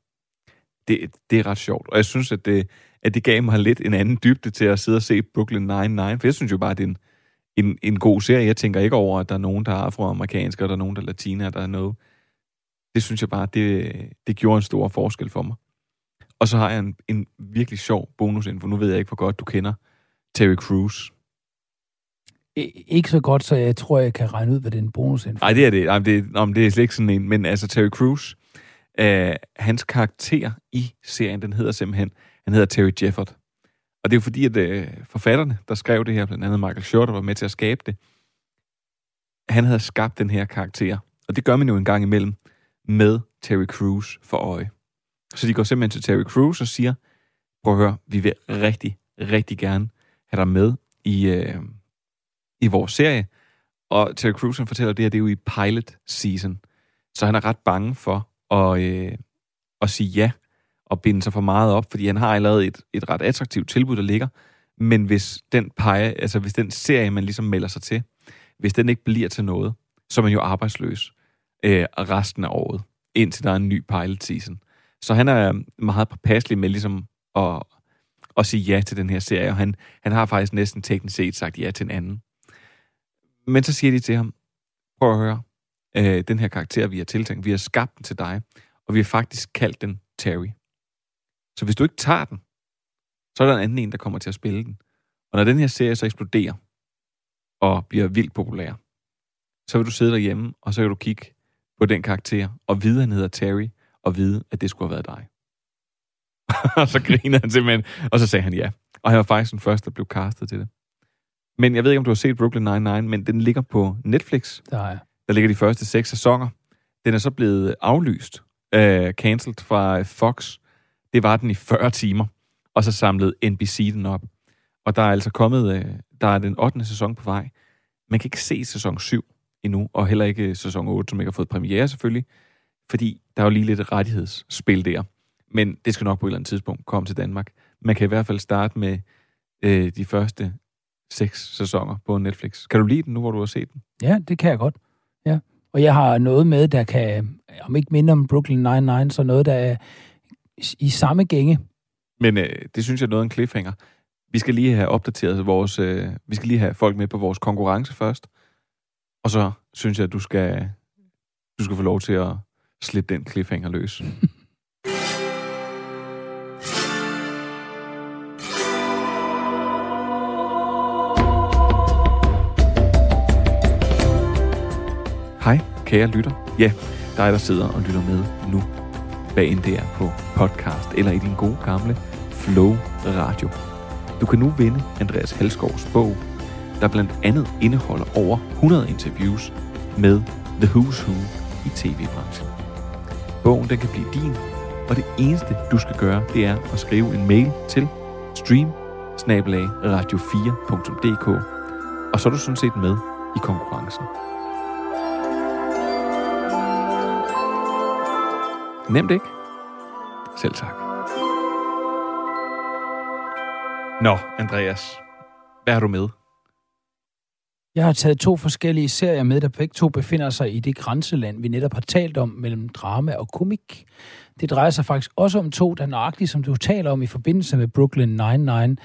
Det, det er ret sjovt, og jeg synes, at det, at det gav mig lidt en anden dybde til at sidde og se Brooklyn Nine-Nine, for jeg synes jo bare, at det er en, en, en god serie. Jeg tænker ikke over, at der er nogen, der er afroamerikanske, og der er nogen, der er latina, der er noget. Det synes jeg bare, det, det gjorde en stor forskel for mig. Og så har jeg en, en virkelig sjov bonusinfo. Nu ved jeg ikke, hvor godt du kender Terry Crews. Ikke så godt, så jeg tror, jeg kan regne ud, hvad den bonusinfo Nej, det er det. Ej, det, nej, det er slet ikke sådan en. Men altså, Terry Crews, øh, hans karakter i serien, den hedder simpelthen, han hedder Terry Jefford. Og det er jo fordi, at øh, forfatterne, der skrev det her, blandt andet Michael Shorter, var med til at skabe det, han havde skabt den her karakter. Og det gør man jo en gang imellem med Terry Crews for øje. Så de går simpelthen til Terry Crews og siger, prøv at høre, vi vil rigtig, rigtig gerne have dig med i, øh, i vores serie. Og Terry Crews han fortæller, at det her det er jo i pilot season. Så han er ret bange for at, øh, at sige ja og binde sig for meget op, fordi han har allerede et, et ret attraktivt tilbud, der ligger. Men hvis den pege, altså hvis den serie, man ligesom melder sig til, hvis den ikke bliver til noget, så er man jo arbejdsløs øh, resten af året, indtil der er en ny pilot season. Så han er meget påpasselig med ligesom at, at sige ja til den her serie, og han, han har faktisk næsten teknisk set sagt ja til en anden. Men så siger de til ham, prøv at høre, øh, den her karakter, vi har tiltænkt, vi har skabt den til dig, og vi har faktisk kaldt den Terry. Så hvis du ikke tager den, så er der en anden en, der kommer til at spille den. Og når den her serie så eksploderer, og bliver vildt populær, så vil du sidde derhjemme, og så kan du kigge på den karakter, og vide, at han hedder Terry, og vide, at det skulle have været dig. og så griner han simpelthen, og så sagde han ja. Og han var faktisk den første, der blev castet til det. Men jeg ved ikke, om du har set Brooklyn Nine-Nine, men den ligger på Netflix. Der er. Der ligger de første seks sæsoner. Den er så blevet aflyst, uh, cancelled fra Fox. Det var den i 40 timer, og så samlede NBC den op. Og der er altså kommet, uh, der er den 8. sæson på vej. Man kan ikke se sæson 7 endnu, og heller ikke sæson 8, som ikke har fået premiere selvfølgelig, fordi der er jo lige lidt rettighedsspil der. Men det skal nok på et eller andet tidspunkt komme til Danmark. Man kan i hvert fald starte med øh, de første seks sæsoner på Netflix. Kan du lide den nu, hvor du har set den? Ja, det kan jeg godt. Ja. Og jeg har noget med, der kan, om ikke mindre om Brooklyn Nine-Nine, så noget, der er i samme gænge. Men øh, det synes jeg er noget af en cliffhanger. Vi skal lige have opdateret vores... Øh, vi skal lige have folk med på vores konkurrence først. Og så synes jeg, at du skal, du skal få lov til at slippe den cliffhanger løs. Hej, kære lytter. Ja, dig, der sidder og lytter med nu. Hvad end det er på podcast eller i din gode gamle Flow Radio. Du kan nu vinde Andreas Halsgaards bog, der blandt andet indeholder over 100 interviews med The Who's Who i tv-branchen. Bogen den kan blive din, og det eneste du skal gøre, det er at skrive en mail til stream radio4.dk, og så er du sådan set med i konkurrencen. Nemt ikke? Selv tak. Nå, Andreas. Hvad har du med? Jeg har taget to forskellige serier med, der begge to befinder sig i det grænseland, vi netop har talt om mellem drama og komik. Det drejer sig faktisk også om to, der nøjagtigt, som du taler om i forbindelse med Brooklyn Nine-Nine,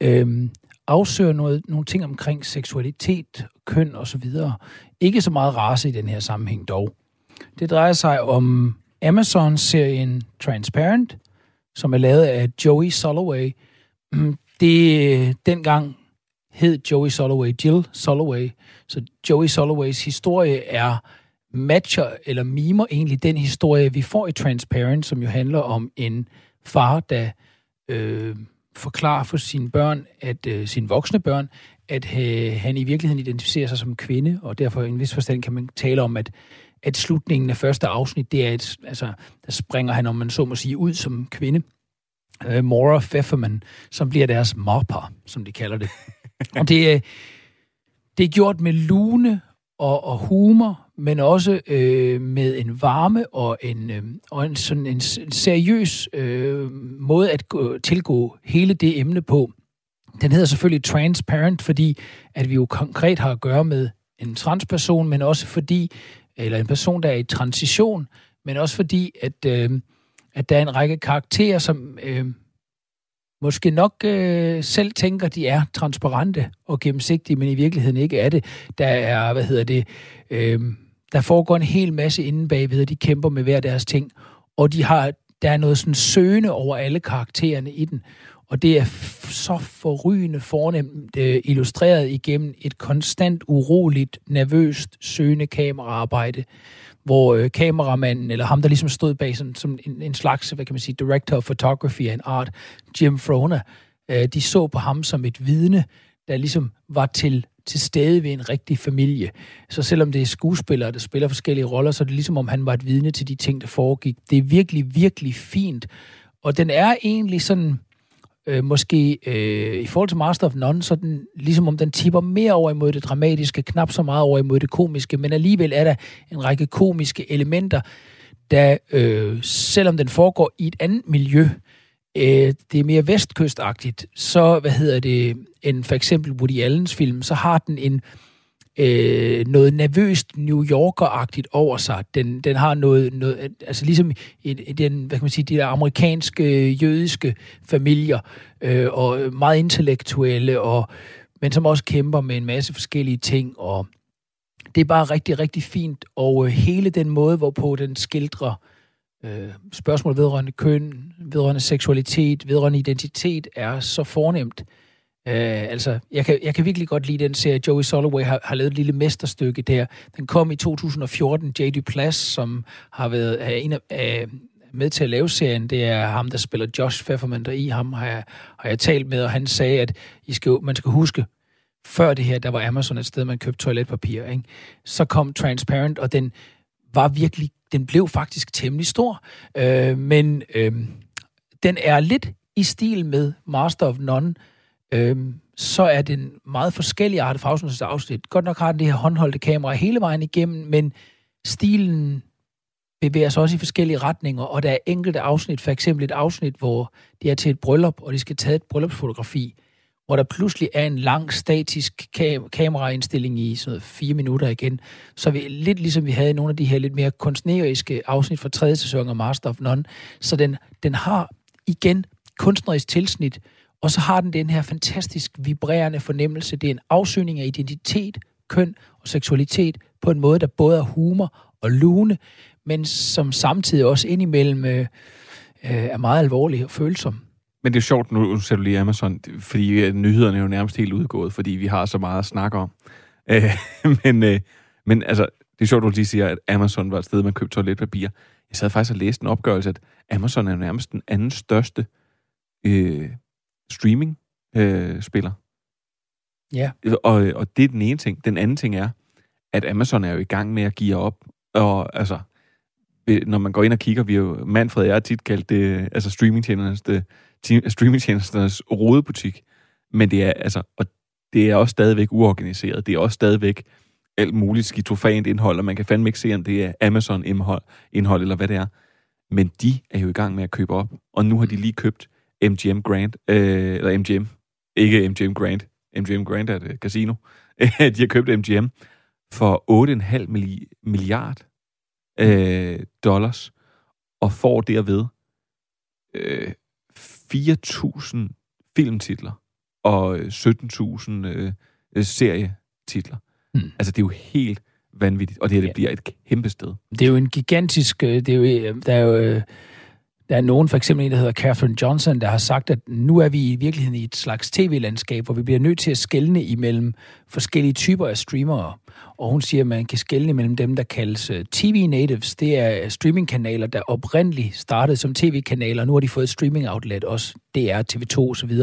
øhm, afsøger noget, nogle ting omkring seksualitet, køn og så videre. Ikke så meget race i den her sammenhæng dog. Det drejer sig om Amazon-serien Transparent, som er lavet af Joey Soloway. Mm, det dengang hed Joey Soloway Jill Soloway. Så Joey Soloways historie er matcher eller mimer egentlig den historie, vi får i Transparent, som jo handler om en far, der øh, forklarer for sine børn, at øh, sine voksne børn, at øh, han i virkeligheden identificerer sig som kvinde, og derfor i en vis forstand kan man tale om, at, at slutningen af første afsnit, det er et, altså, der springer han, om man så må sige, ud som kvinde. Øh, Maura Pfefferman, som bliver deres mopper, som de kalder det. og det er, det er gjort med lune og, og humor, men også øh, med en varme og en, øh, og en, sådan en seriøs øh, måde at gå, tilgå hele det emne på. Den hedder selvfølgelig Transparent, fordi at vi jo konkret har at gøre med en transperson, men også fordi, eller en person, der er i transition, men også fordi, at, øh, at der er en række karakterer, som øh, måske nok øh, selv tænker, de er transparente og gennemsigtige, men i virkeligheden ikke er det. Der er, hvad hedder det, øh, der foregår en hel masse inde bagved, og de kæmper med hver deres ting, og de har, der er noget sådan søgende over alle karaktererne i den, og det er så forrygende fornemt øh, illustreret igennem et konstant uroligt, nervøst, søgende kameraarbejde, hvor øh, kameramanden, eller ham, der ligesom stod bag sådan, som en, en slags, hvad kan man sige, director of photography and art, Jim Frona, øh, de så på ham som et vidne, der ligesom var til, til stede ved en rigtig familie. Så selvom det er skuespillere, der spiller forskellige roller, så er det ligesom om han var et vidne til de ting, der foregik. Det er virkelig, virkelig fint. Og den er egentlig sådan, øh, måske øh, i forhold til Master of None, så den, ligesom om den tipper mere over imod det dramatiske, knap så meget over imod det komiske, men alligevel er der en række komiske elementer, der, øh, selvom den foregår i et andet miljø, øh, det er mere vestkystagtigt, så, hvad hedder det, end for eksempel Woody Allens film, så har den en øh, noget nervøst New Yorker-agtigt over sig. Den, den har noget, noget altså ligesom i, i den, hvad kan man sige, de der amerikanske, jødiske familier, øh, og meget intellektuelle, og, men som også kæmper med en masse forskellige ting, og det er bare rigtig, rigtig fint, og øh, hele den måde, hvorpå den skildrer øh, spørgsmål vedrørende køn, vedrørende seksualitet, vedrørende identitet, er så fornemt. Øh, Øh, altså, jeg kan, jeg kan virkelig godt lide den serie. Joey Soloway har, har lavet et lille mesterstykke der. Den kom i 2014. J.D. Plass, som har været er en af, er med til at lave serien, det er ham, der spiller Josh Pfefferman der i. Ham har jeg, har jeg talt med, og han sagde, at I skal, man skal huske, før det her, der var Amazon et sted, man købte toiletpapir. Ikke? Så kom Transparent, og den var virkelig, den blev faktisk temmelig stor. Øh, men øh, den er lidt i stil med Master of None, øhm, så er den meget forskellig art fra afsnit til afsnit. Godt nok har den det her håndholdte kamera hele vejen igennem, men stilen bevæger sig også i forskellige retninger, og der er enkelte afsnit, for eksempel et afsnit, hvor de er til et bryllup, og de skal tage et bryllupsfotografi, hvor der pludselig er en lang statisk kam- kameraindstilling i sådan noget fire minutter igen. Så vi, lidt ligesom vi havde i nogle af de her lidt mere kunstneriske afsnit fra tredje sæson af Master of None. Så den, den har igen kunstnerisk tilsnit, og så har den den her fantastisk vibrerende fornemmelse. Det er en afsøgning af identitet, køn og seksualitet på en måde, der både er humor og lune, men som samtidig også indimellem øh, øh er meget alvorlig og følsom. Men det er sjovt, nu ser du lige Amazon, fordi øh, nyhederne er jo nærmest helt udgået, fordi vi har så meget at snakke om. Øh, men, øh, men altså, det er sjovt, du lige siger, at Amazon var et sted, man købte toiletpapir. Jeg sad faktisk og læste en opgørelse, at Amazon er jo nærmest den anden største øh, streaming øh, spiller. Ja. Og, og det er den ene ting. Den anden ting er, at Amazon er jo i gang med at give op. Og altså, når man går ind og kigger, vi er jo, Manfred og jeg har tit kaldt det, altså ti- streamingtjenesternes rodebutik. Men det er, altså, og det er også stadigvæk uorganiseret. Det er også stadigvæk alt muligt skizofrent indhold, og man kan fandme ikke se, om det er Amazon-indhold, indhold, eller hvad det er. Men de er jo i gang med at købe op, og nu har de lige købt MGM Grand, øh, eller MGM, ikke MGM Grand, MGM Grand er et casino. de har købt MGM for 8,5 milli- milliard øh, dollars, og får derved øh, 4.000 filmtitler og 17.000 øh, øh, serietitler. Mm. Altså, det er jo helt vanvittigt, og det her det bliver et kæmpe sted. Det er jo en gigantisk... øh, Det er jo, øh, der er jo... Der er nogen, for eksempel en, der hedder Catherine Johnson, der har sagt, at nu er vi i virkeligheden i et slags tv-landskab, hvor vi bliver nødt til at skelne imellem forskellige typer af streamere. Og hun siger, at man kan skelne mellem dem, der kaldes øh, TV-natives. Det er øh, streamingkanaler, der oprindeligt startede som tv-kanaler, nu har de fået streaming-outlet, også DR, TV2 osv.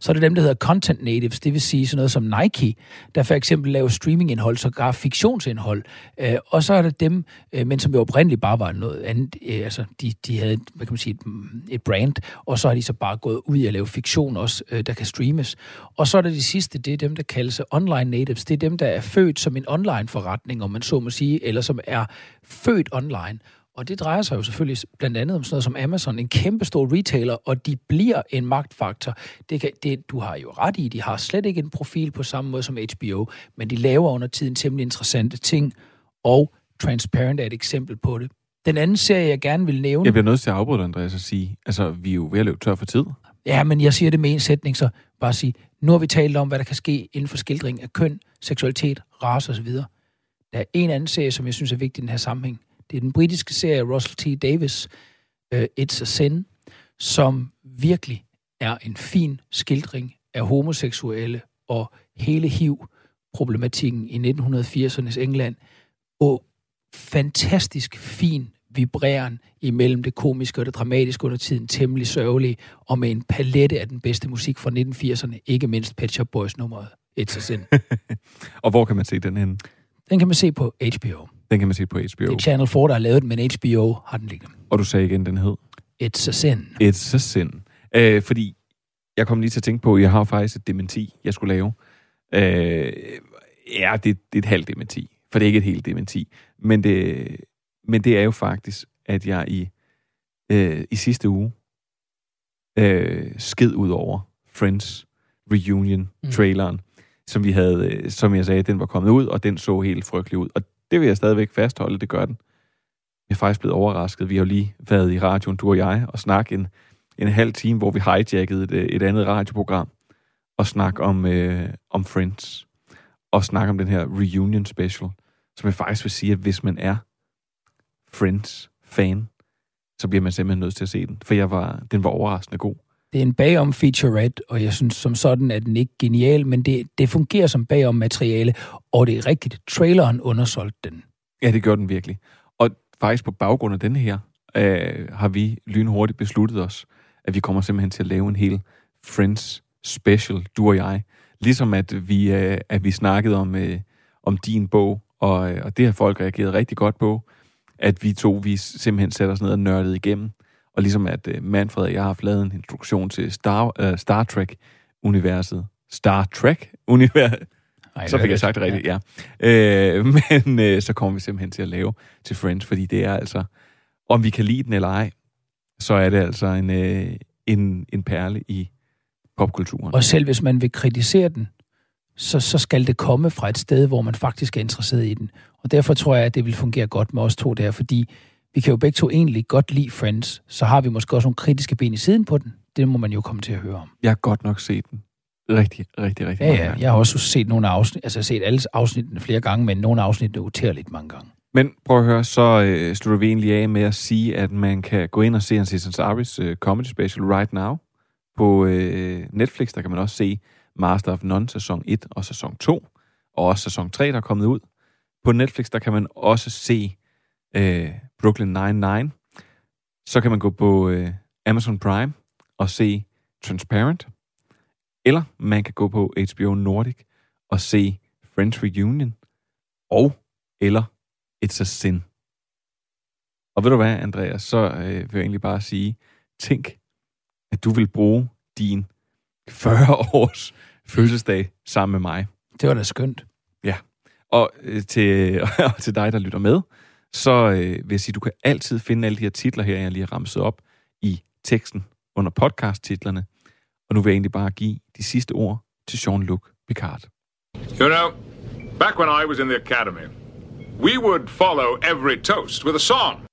Så er det dem, der hedder content natives, det vil sige sådan noget som Nike, der for eksempel laver streamingindhold, sågar fiktionsindhold. Øh, og så er det dem, men som jo oprindeligt bare var noget andet, altså de, de havde, hvad kan man sige, et, mm, et brand, og så har de så bare gået ud og lave fiktion også, der kan streames. Og så er der de sidste, det er dem, der kaldes online online natives. Det er dem, der er født som en online forretning, om man så må sige, eller som er født online. Og det drejer sig jo selvfølgelig blandt andet om sådan noget som Amazon, en kæmpe stor retailer, og de bliver en magtfaktor. Det kan, det, du har jo ret i, de har slet ikke en profil på samme måde som HBO, men de laver under tiden temmelig interessante ting, og Transparent er et eksempel på det. Den anden serie, jeg gerne vil nævne... Jeg bliver nødt til at afbryde dig, Andreas, og sige, altså, vi er jo ved at løbe tør for tid. Ja, men jeg siger det med en sætning, så bare sige, nu har vi talt om, hvad der kan ske inden for skildring af køn, seksualitet, race osv. Der er en anden serie, som jeg synes er vigtig i den her sammenhæng. Det er den britiske serie Russell T. Davis, uh, øh, It's a Sin, som virkelig er en fin skildring af homoseksuelle og hele HIV-problematikken i 1980'ernes England. Og fantastisk fin vibreren imellem det komiske og det dramatiske under tiden, temmelig sørgelige, og med en palette af den bedste musik fra 1980'erne, ikke mindst Pet Shop Boys nummeret It's a Sin. Og hvor kan man se den henne? Den kan man se på HBO. Den kan man se på HBO. Det er Channel 4, der har lavet den, men HBO har den liggende. Og du sagde igen, den hed? It's a Sin. It's a Sin. Øh, fordi jeg kom lige til at tænke på, at jeg har faktisk et dementi, jeg skulle lave. Øh, ja, det, det er et halvt dementi, for det er ikke et helt dementi. Men det, men det er jo faktisk, at jeg i, øh, i sidste uge øh, sked ud over Friends Reunion-traileren, mm. som vi havde, øh, som jeg sagde, den var kommet ud, og den så helt frygtelig ud. Og det vil jeg stadigvæk fastholde, det gør den. Jeg er faktisk blevet overrasket. Vi har jo lige været i radioen, du og jeg, og snakket en, en halv time, hvor vi hijackede et, et andet radioprogram, og snak om, øh, om Friends, og snak om den her reunion special, som jeg faktisk vil sige, at hvis man er Friends-fan, så bliver man simpelthen nødt til at se den, for jeg var, den var overraskende god. Det er en bagom featurette, og jeg synes som sådan, at den ikke genial, men det, det fungerer som bagom materiale, og det er rigtigt. Traileren undersolgte den. Ja, det gør den virkelig. Og faktisk på baggrund af den her, øh, har vi lynhurtigt besluttet os, at vi kommer simpelthen til at lave en hel Friends special, du og jeg. Ligesom at vi, øh, at vi snakkede om, øh, om din bog, og, øh, og det har folk reageret rigtig godt på, at vi to, vi simpelthen sætter os ned og nørdede igennem. Og ligesom at øh, Manfred og jeg har haft lavet en introduktion til Star, øh, Star Trek-universet. Star Trek-universet. Ej, Så fik jeg sagt det rigtigt, rigtigt, ja. Øh, men øh, så kommer vi simpelthen til at lave til Friends, fordi det er altså, om vi kan lide den eller ej, så er det altså en, øh, en, en perle i popkulturen. Og selv hvis man vil kritisere den, så, så skal det komme fra et sted, hvor man faktisk er interesseret i den. Og derfor tror jeg, at det vil fungere godt med os to der, fordi vi kan jo begge to egentlig godt lide Friends, så har vi måske også nogle kritiske ben i siden på den. Det må man jo komme til at høre om. Jeg har godt nok set den. Rigtig, rigtig, rigtig Ja, mange ja. gange. Jeg har også set nogle afsnit, altså jeg har set alle afsnittene flere gange, men nogle afsnit er utærligt mange gange. Men prøv at høre, så øh, slutter vi egentlig af med at sige, at man kan gå ind og se Aziz Ansari's øh, comedy special Right Now. På øh, Netflix, der kan man også se Master of None sæson 1 og sæson 2, og også sæson 3, der er kommet ud. På Netflix, der kan man også se øh, Brooklyn Nine-Nine. Så kan man gå på øh, Amazon Prime og se Transparent. Eller man kan gå på HBO Nordic og se Friends Reunion. Og eller It's a Sin. Og ved du hvad, Andreas, så øh, vil jeg egentlig bare sige, tænk, at du vil bruge din 40 års fødselsdag sammen med mig. Det var da skønt. Ja, Og øh, til, og til dig, der lytter med, så øh, vil jeg sige, du kan altid finde alle de her titler her, jeg lige har ramset op, i teksten under podcast-titlerne. Og nu vil jeg egentlig bare give de sidste ord til Jean-Luc Picard. You know, back when I was in the academy, we would follow every toast with a song.